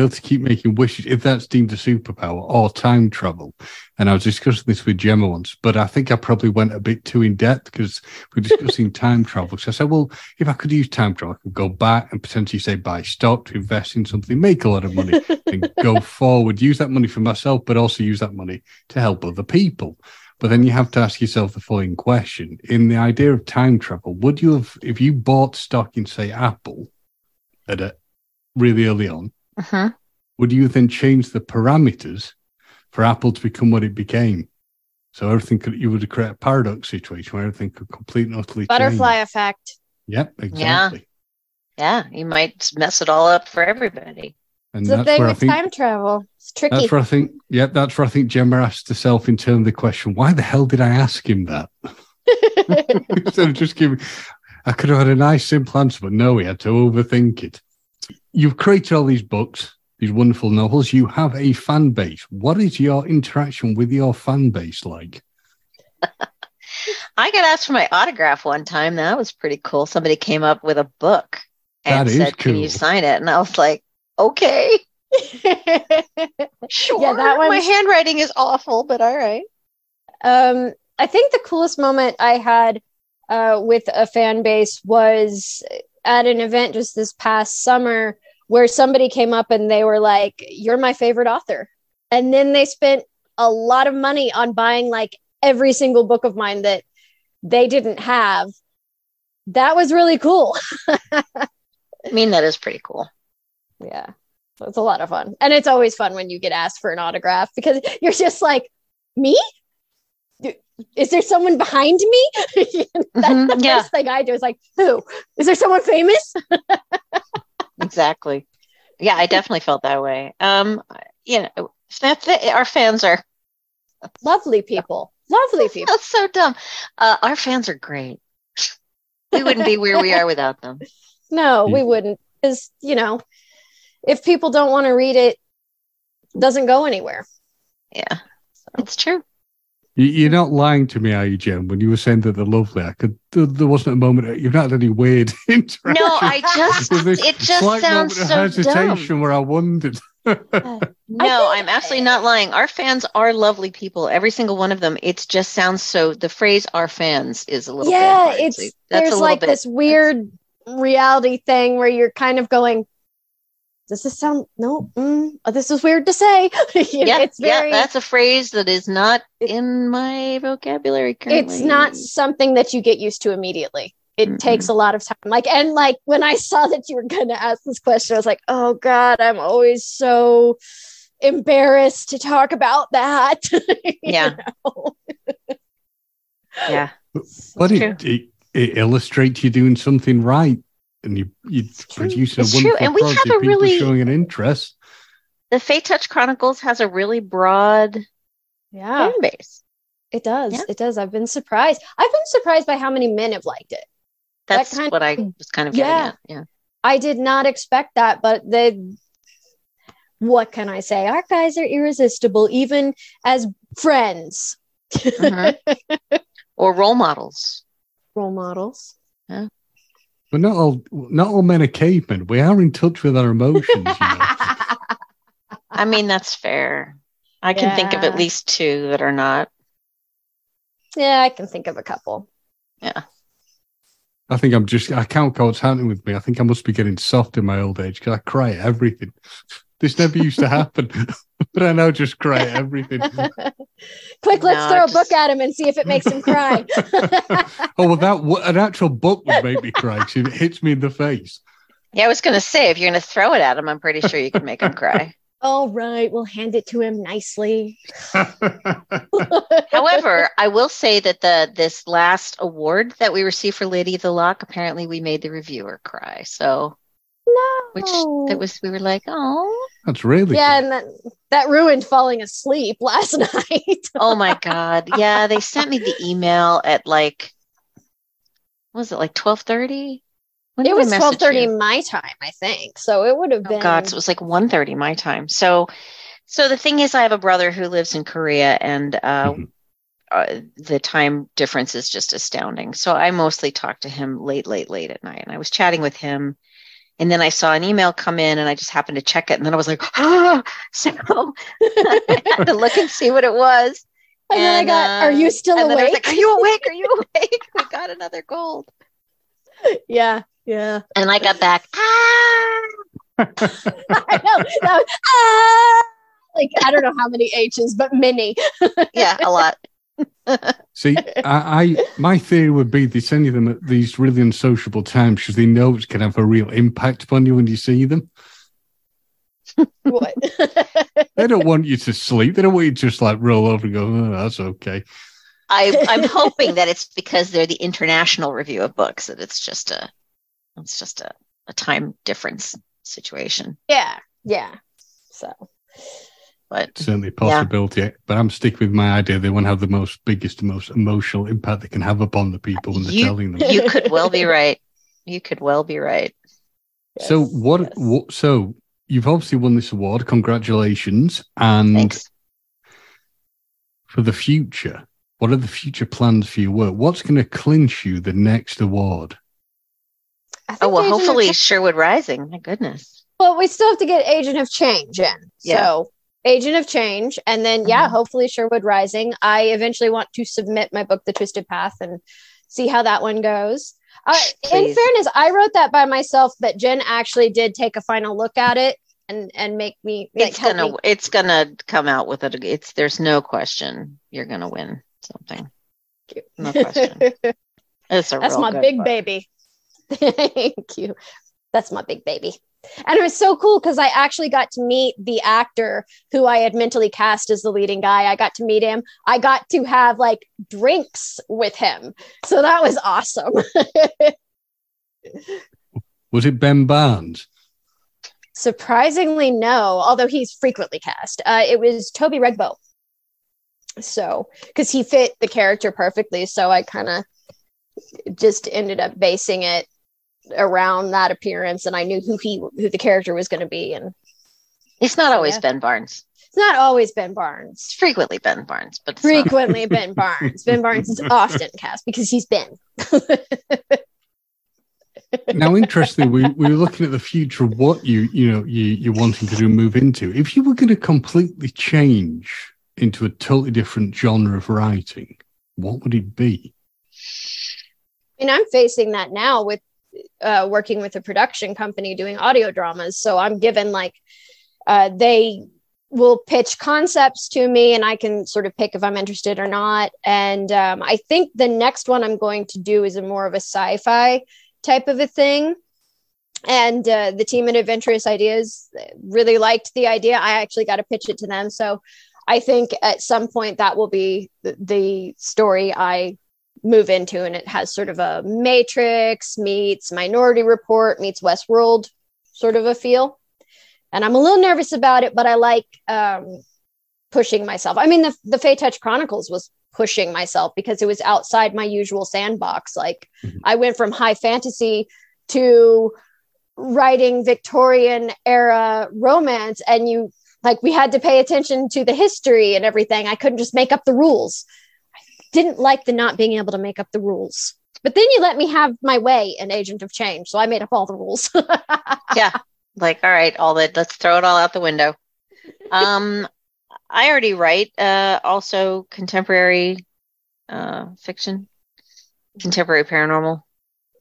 able to keep making wishes if that's deemed a superpower, or time travel. And I was discussing this with Gemma once, but I think I probably went a bit too in depth because we're discussing time travel. So I said, well, if I could use time travel, I could go back and potentially say buy stock to invest in something, make a lot of money, and go forward, use that money for myself, but also use that money to help other people. But then you have to ask yourself the following question. In the idea of time travel, would you have, if you bought stock in, say, Apple at a really early on, hmm would you then change the parameters for Apple to become what it became? So everything could, you would create a paradox situation where everything could completely and utterly Butterfly change. effect. Yep, exactly. Yeah, you might mess it all up for everybody. And It's the that's thing where with think time travel. It's tricky. that's where I think, yep, that's where I think Gemma asked herself in terms of the question, why the hell did I ask him that? Instead of just giving, I could have had a nice simple answer, but no, he had to overthink it. You've created all these books, these wonderful novels. You have a fan base. What is your interaction with your fan base like? I got asked for my autograph one time. That was pretty cool. Somebody came up with a book and That is said, "Can you sign it?" And I was like, "Okay, sure." Yeah, that my handwriting is awful, but all right. um, I think the coolest moment I had uh, with a fan base was at an event just this past summer where somebody came up and they were like, You're my favorite author. And then they spent a lot of money on buying like every single book of mine that they didn't have. That was really cool. I mean, that is pretty cool. Yeah. It's a lot of fun. And it's always fun when you get asked for an autograph because you're just like, me? Do- Is there someone behind me? That's Mhm, the yeah. first thing I do is like, who? Is there someone famous? Exactly. Yeah, I definitely felt that way. Um, you know, that, that- our fans are Lovely people. Lovely people. that's so dumb. Uh, our fans are great. We wouldn't be where we are without them. No, we wouldn't. Because, you know, if people don't want to read it, it doesn't go anywhere. Yeah, it's true. You, you're not lying to me, are you, Jen? When you were saying that they're lovely, I could. There, there wasn't a moment. Uh, you've not had any weird interaction. No, I just There's this it just slight sounds moment of so dumb. hesitation where I wondered. Uh, no, think- I'm absolutely not lying. Our fans are lovely people. Every single one of them. It just sounds so. The phrase "our fans" is a little. yeah, bit hard it's to- that's a there's little like bit. this weird reality thing where you're kind of going, does this sound no? Mm, oh, this is weird to say. Yeah, it's very. yeah, that's a phrase that is not in my vocabulary currently. it's not something that you get used to immediately. It Mm-mm. takes a lot of time. Like and like when I saw that you were going to ask this question, I was like, oh god, I'm always so embarrassed to talk about that. Yeah. Yeah, But true. it, it, it illustrates you doing something right, and you you produce a It's true, and we have product. a people really- showing an interest. the Fae Touch Chronicles has a really broad Yeah, fan base. it does. Yeah. It does. I've been surprised. I've been surprised by how many men have liked it. That That's kind what I was kind of getting Yeah. at. Yeah. I did not expect that, but they what can I say? Our guys are irresistible, even as friends, Mhm. or role models. role models. But not all not all men are cavemen. We are in touch with our emotions. You know? I mean, that's fair. I can think of at least two that are not. yeah, I can think of a couple. Yeah. I think I'm just, I can't go what's happening with me. I think I must be getting soft in my old age because I cry at everything. This never used to happen, but I now just cry at everything. Quick, let's No, throw a book at him and see if it makes him cry. oh, well, that w- an actual book would make me cry 'cause it hits me in the face. Yeah, I was going to say, if you're going to throw it at him, I'm pretty sure you can make him cry. All right, we'll hand it to him nicely. However, I will say that the this last award that we received for Lady of the Lock, apparently we made the reviewer cry. So, no. which it was, we were like, oh, That's really yeah, good. and that, that ruined falling asleep last night. oh my God. Yeah, they sent me the email at like, what was it like 1230? When it was message twelve thirty my time, I think. So it would have been. Oh God, so it was like 1.30 my time. So, so the thing is, I have a brother who lives in Korea, and uh, Mhm. uh, the time difference is just astounding. So I mostly talk to him late, late, late at night. And I was chatting with him, and then I saw an email come in, and I just happened to check it, and then I was like, ah! So I had to look and see what it was. and then I got, uh, are you still and then I was awake? like, Are you awake? Are you awake? We got another gold. yeah, yeah. And I got back. Ah! I know. That was, ah! Like I don't know how many H's, but many. Yeah, a lot. See, I, I my theory would be they send you them at these really unsociable times because they know it can have a real impact upon you when you see them. what? They don't want you to sleep. They don't want you to just like roll over and go, oh, that's okay. I, I'm hoping that it's because they're the international review of books that it's just a it's just a, a time difference situation. yeah, yeah. So But Certainly a possibility. But I'm sticking with my idea. They want to have the most biggest, most emotional impact they can have upon the people when they're You- telling them. you could well be right. You could well be right. so what, yes. what? So you've obviously won this award. Congratulations! And Thanks. for the future, what are the future plans for your work? What's going to clinch you the next award? Oh well, Agent of hopefully Change- Sherwood Rising. My goodness. well, we still have to get Agent of Change in. Yeah. So Agent of Change, and then yeah, Mhm. hopefully Sherwood Rising. I eventually want to submit my book, The Twisted Path, and see how that one goes. Uh, in fairness, I wrote that by myself, but Jen actually did take a final look at it and and make me like, It's gonna me. it's gonna come out with it. It's there's no question you're gonna win something. No question. It's a That's my big book. baby. Thank you. That's my big baby. And it was so cool because I actually got to meet the actor who I had mentally cast as the leading guy. I got to meet him. I got to have like drinks with him. So that was awesome. Was it Ben Barnes? Surprisingly, no, although he's frequently cast. Uh, it was Toby Regbo. So, because he fit the character perfectly. So I kind of just ended up basing it around that appearance and I knew who he who the character was going to be and It's not always Yeah. Ben Barnes. it's not always Ben It's Barnes. frequently Ben Barnes, but it's not- Frequently Ben Barnes. Ben Barnes is often cast because he's Ben. now, interestingly, we, we were looking at the future of what you you know you you're wanting to do move into. If you were going to completely change into a totally different genre of writing, what would it be? and I'm facing that now with uh, working with a production company doing audio dramas. So I'm given like uh, they will pitch concepts to me, and I can sort of pick if I'm interested or not. And um, I think the next one I'm going to do is a more of a sci-fi type of a thing. And uh, the team at Adventurous Ideas really liked the idea. I actually got to pitch it to them. So I think at some point that will be the, the story I move into and it has sort of a matrix meets minority report meets westworld sort of a feel. And i'm a little nervous about it but i like um, pushing myself. I mean the, the fae touch chronicles was pushing myself because it was outside my usual sandbox. Like Mhm. i went from high fantasy to writing victorian era romance and you like we had to pay attention to the history and everything. I couldn't just make up the rules didn't like the not being able to make up the rules. But then you let me have my way in Agent of Change, so I made up all the rules. yeah. Like, all right, all that let's throw it all out the window. Um I already write uh also contemporary uh fiction, contemporary paranormal.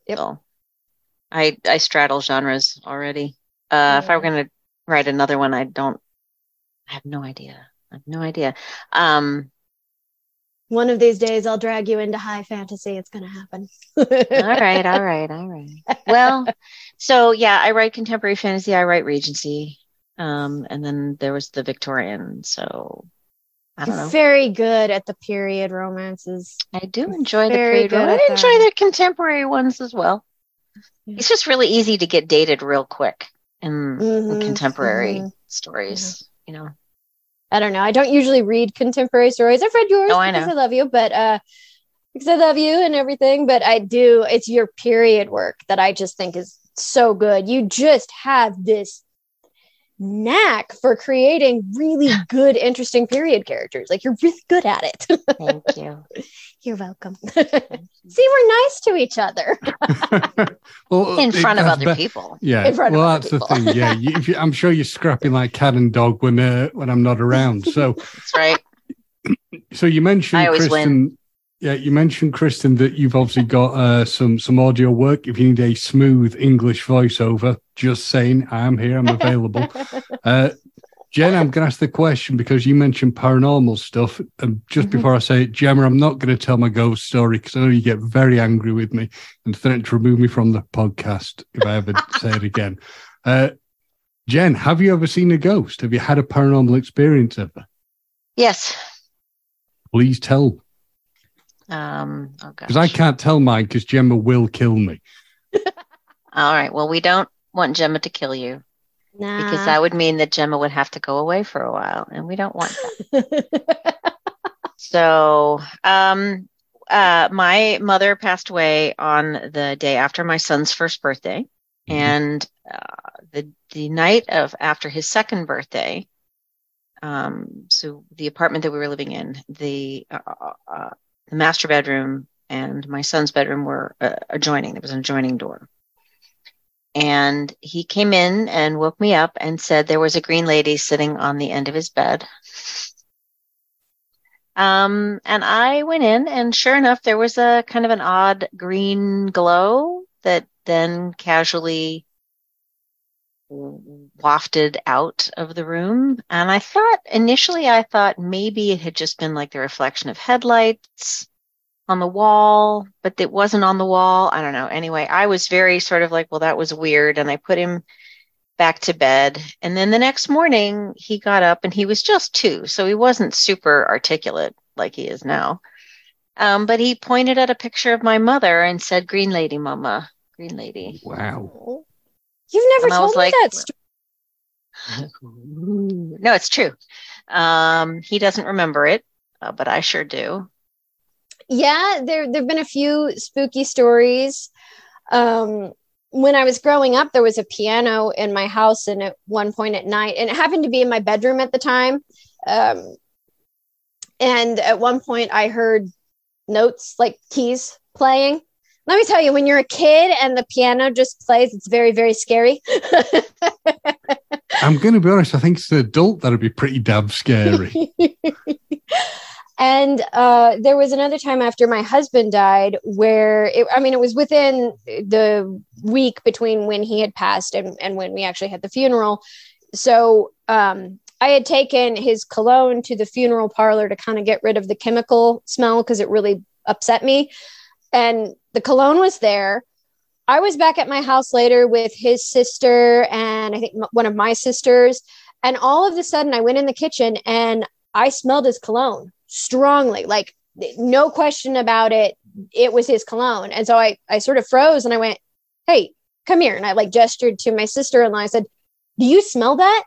Yep. So I I straddle genres already. Uh, If I were going to write another one, I don't. I have no idea. I have no idea. Um, One of these days, I'll drag you into high fantasy. It's going to happen. all right, all right, all right. Well, so yeah, I write contemporary fantasy. I write Regency, um, and then there was the Victorian. So I don't know. very good at the period romances. I do enjoy the period. I enjoy the contemporary ones as well. Yeah. It's just really easy to get dated real quick in, in Mhm, contemporary mhm. stories. You know, I don't know. I don't usually read contemporary stories. I've read yours Oh, I because. I love you, but uh because I love you and everything, but I do it's your period work that I just think is so good. You just have this knack for creating really good interesting period characters. Like you're really good at it. thank you. you're welcome. See, we're nice to each other. well, In it- front of other be- people. Yeah, In front of well, other that's people. the thing. Yeah, you, if you, I'm sure you're scrapping like cat and dog when uh, when I'm not around. So, That's right. so you mentioned I always Kristen. Yeah, you mentioned Kristen that you've obviously got uh, some some audio work. If you need a smooth English voiceover, just saying, I'm here. I'm available. uh, Jen, I'm going to ask the question because you mentioned paranormal stuff. And just Mhm. before I say it, Gemma, I'm not going to tell my ghost story because I know you get very angry with me and threaten to remove me from the podcast if I ever say it again. Uh, Jen, have you ever seen a ghost? Have you had a paranormal experience ever? Yes. Please tell. Um, oh Because I can't tell mine because Gemma will kill me. All right. Well, we don't want Gemma to kill you nah. because that would mean that Gemma would have to go away for a while, and we don't want that. So, um, uh, my mother passed away on the day after my son's first birthday, Mhm. and uh, the the night of after his second birthday. Um, so the apartment that we were living in, the uh, uh, uh, the master bedroom and my son's bedroom were uh, adjoining. There was an adjoining door. And he came in and woke me up and said there was a green lady sitting on the end of his bed. Um, and I went in, and sure enough, there was a kind of an odd green glow that then casually wafted out of the room. And I thought initially, I thought maybe it had just been like the reflection of headlights on the wall, but it wasn't on the wall. I don't know. Anyway, I was very sort of like, well, that was weird. And I put him back to bed. And then the next morning, he got up and he was just two. So he wasn't super articulate like he is now. Um, but he pointed at a picture of my mother and said, Green Lady, Mama, Green Lady. Wow. You've never told me like- that story. no, it's true. Um, he doesn't remember it, uh, but I sure do. yeah there there've been a few spooky stories um when i was growing up there was a piano in my house and at one point at night and it happened to be in my bedroom at the time um and at one point i heard notes like keys playing let me tell you when you're a kid and the piano just plays it's very very scary I'm going to be honest. I think it's an adult that'd be pretty damn scary. and uh, there was another time after my husband died where it, I mean, it was within the week between when he had passed and, and when we actually had the funeral. So um, I had taken his cologne to the funeral parlor to kind of get rid of the chemical smell because it really upset me. And the cologne was there. I was back at my house later with his sister and I think one of my sisters. And all of a sudden, I went in the kitchen and I smelled his cologne strongly, like no question about it. It was his cologne. And so I, I sort of froze and I went, Hey, come here. And I like gestured to my sister in law. I said, Do you smell that?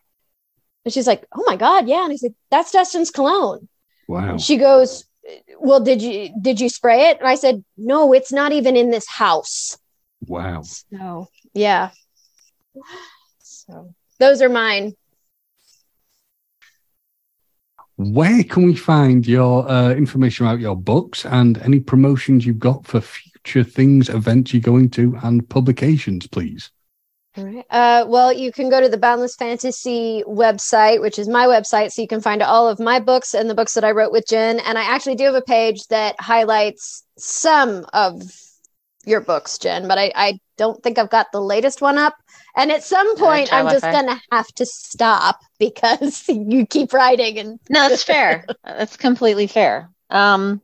And she's like, Oh my God. Yeah. And I said, That's Dustin's cologne. Wow. She goes, Well, did you did you spray it? And I said, No, it's not even in this house. Wow. So yeah. So those are mine. Where can we find your uh, information about your books and any promotions you've got for future things, events you're going to, and publications, please? All right. Uh, well, you can go to the Boundless Fantasy website, which is my website, so you can find all of my books and the books that I wrote with Jen. And I actually do have a page that highlights some of your books, Jen, but I, I don't think I've got the latest one up. And at some point, I'm just gonna have to stop because you keep writing and No, that's fair. that's completely fair. Um,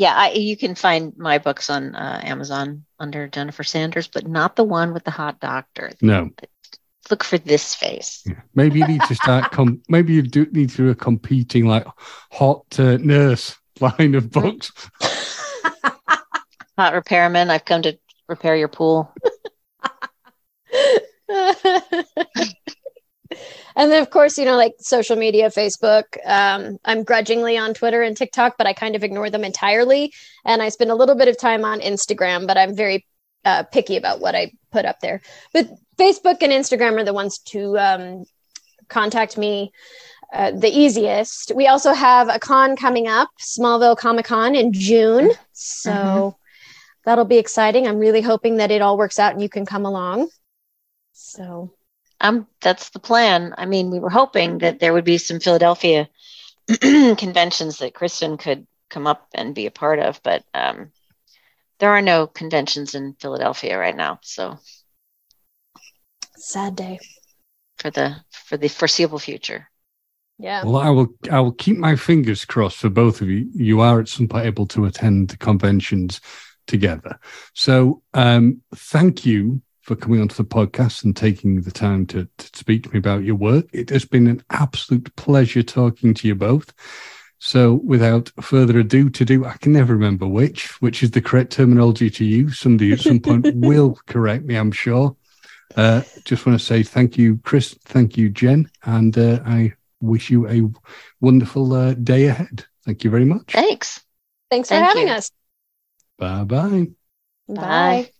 yeah, I, you can find my books on uh, Amazon under Jennifer Sanders, but not the one with the hot doctor. No. Look for this face. Yeah. Maybe you need to start. Com- maybe you do need to do a competing like hot uh, nurse line of books. Hot repairman, I've come to repair your pool. and then of course you know like social media facebook um, i'm grudgingly on twitter and tiktok but i kind of ignore them entirely. And i spend a little bit of time on instagram but i'm very uh, picky about what i put up there. But facebook and instagram are the ones to um, contact me uh, the easiest. We also have a con coming up smallville comic con in june. So Mhm. that'll be exciting. I'm really hoping that it all works out and you can come along. So Um, that's the plan. I mean, we were hoping that there would be some Philadelphia conventions that Kristen could come up and be a part of, but um, there are no conventions in Philadelphia right now. So sad day for the for the foreseeable future. yeah Well, I will. I will keep my fingers crossed for both of you. You are at some point able to attend the conventions together. So, um, thank you for coming onto the podcast and taking the time to, to speak to me about your work. It has been an absolute pleasure talking to you both. So, without further ado, to do, I can never remember which, which is the correct terminology to use. Somebody at some point will correct me, I'm sure. Uh, just want to say thank you, Chris. Thank you, Jen. And uh, I wish you a wonderful uh, day ahead. Thank you very much. Thanks. Thanks for Thank having you. us. Bye bye. Bye.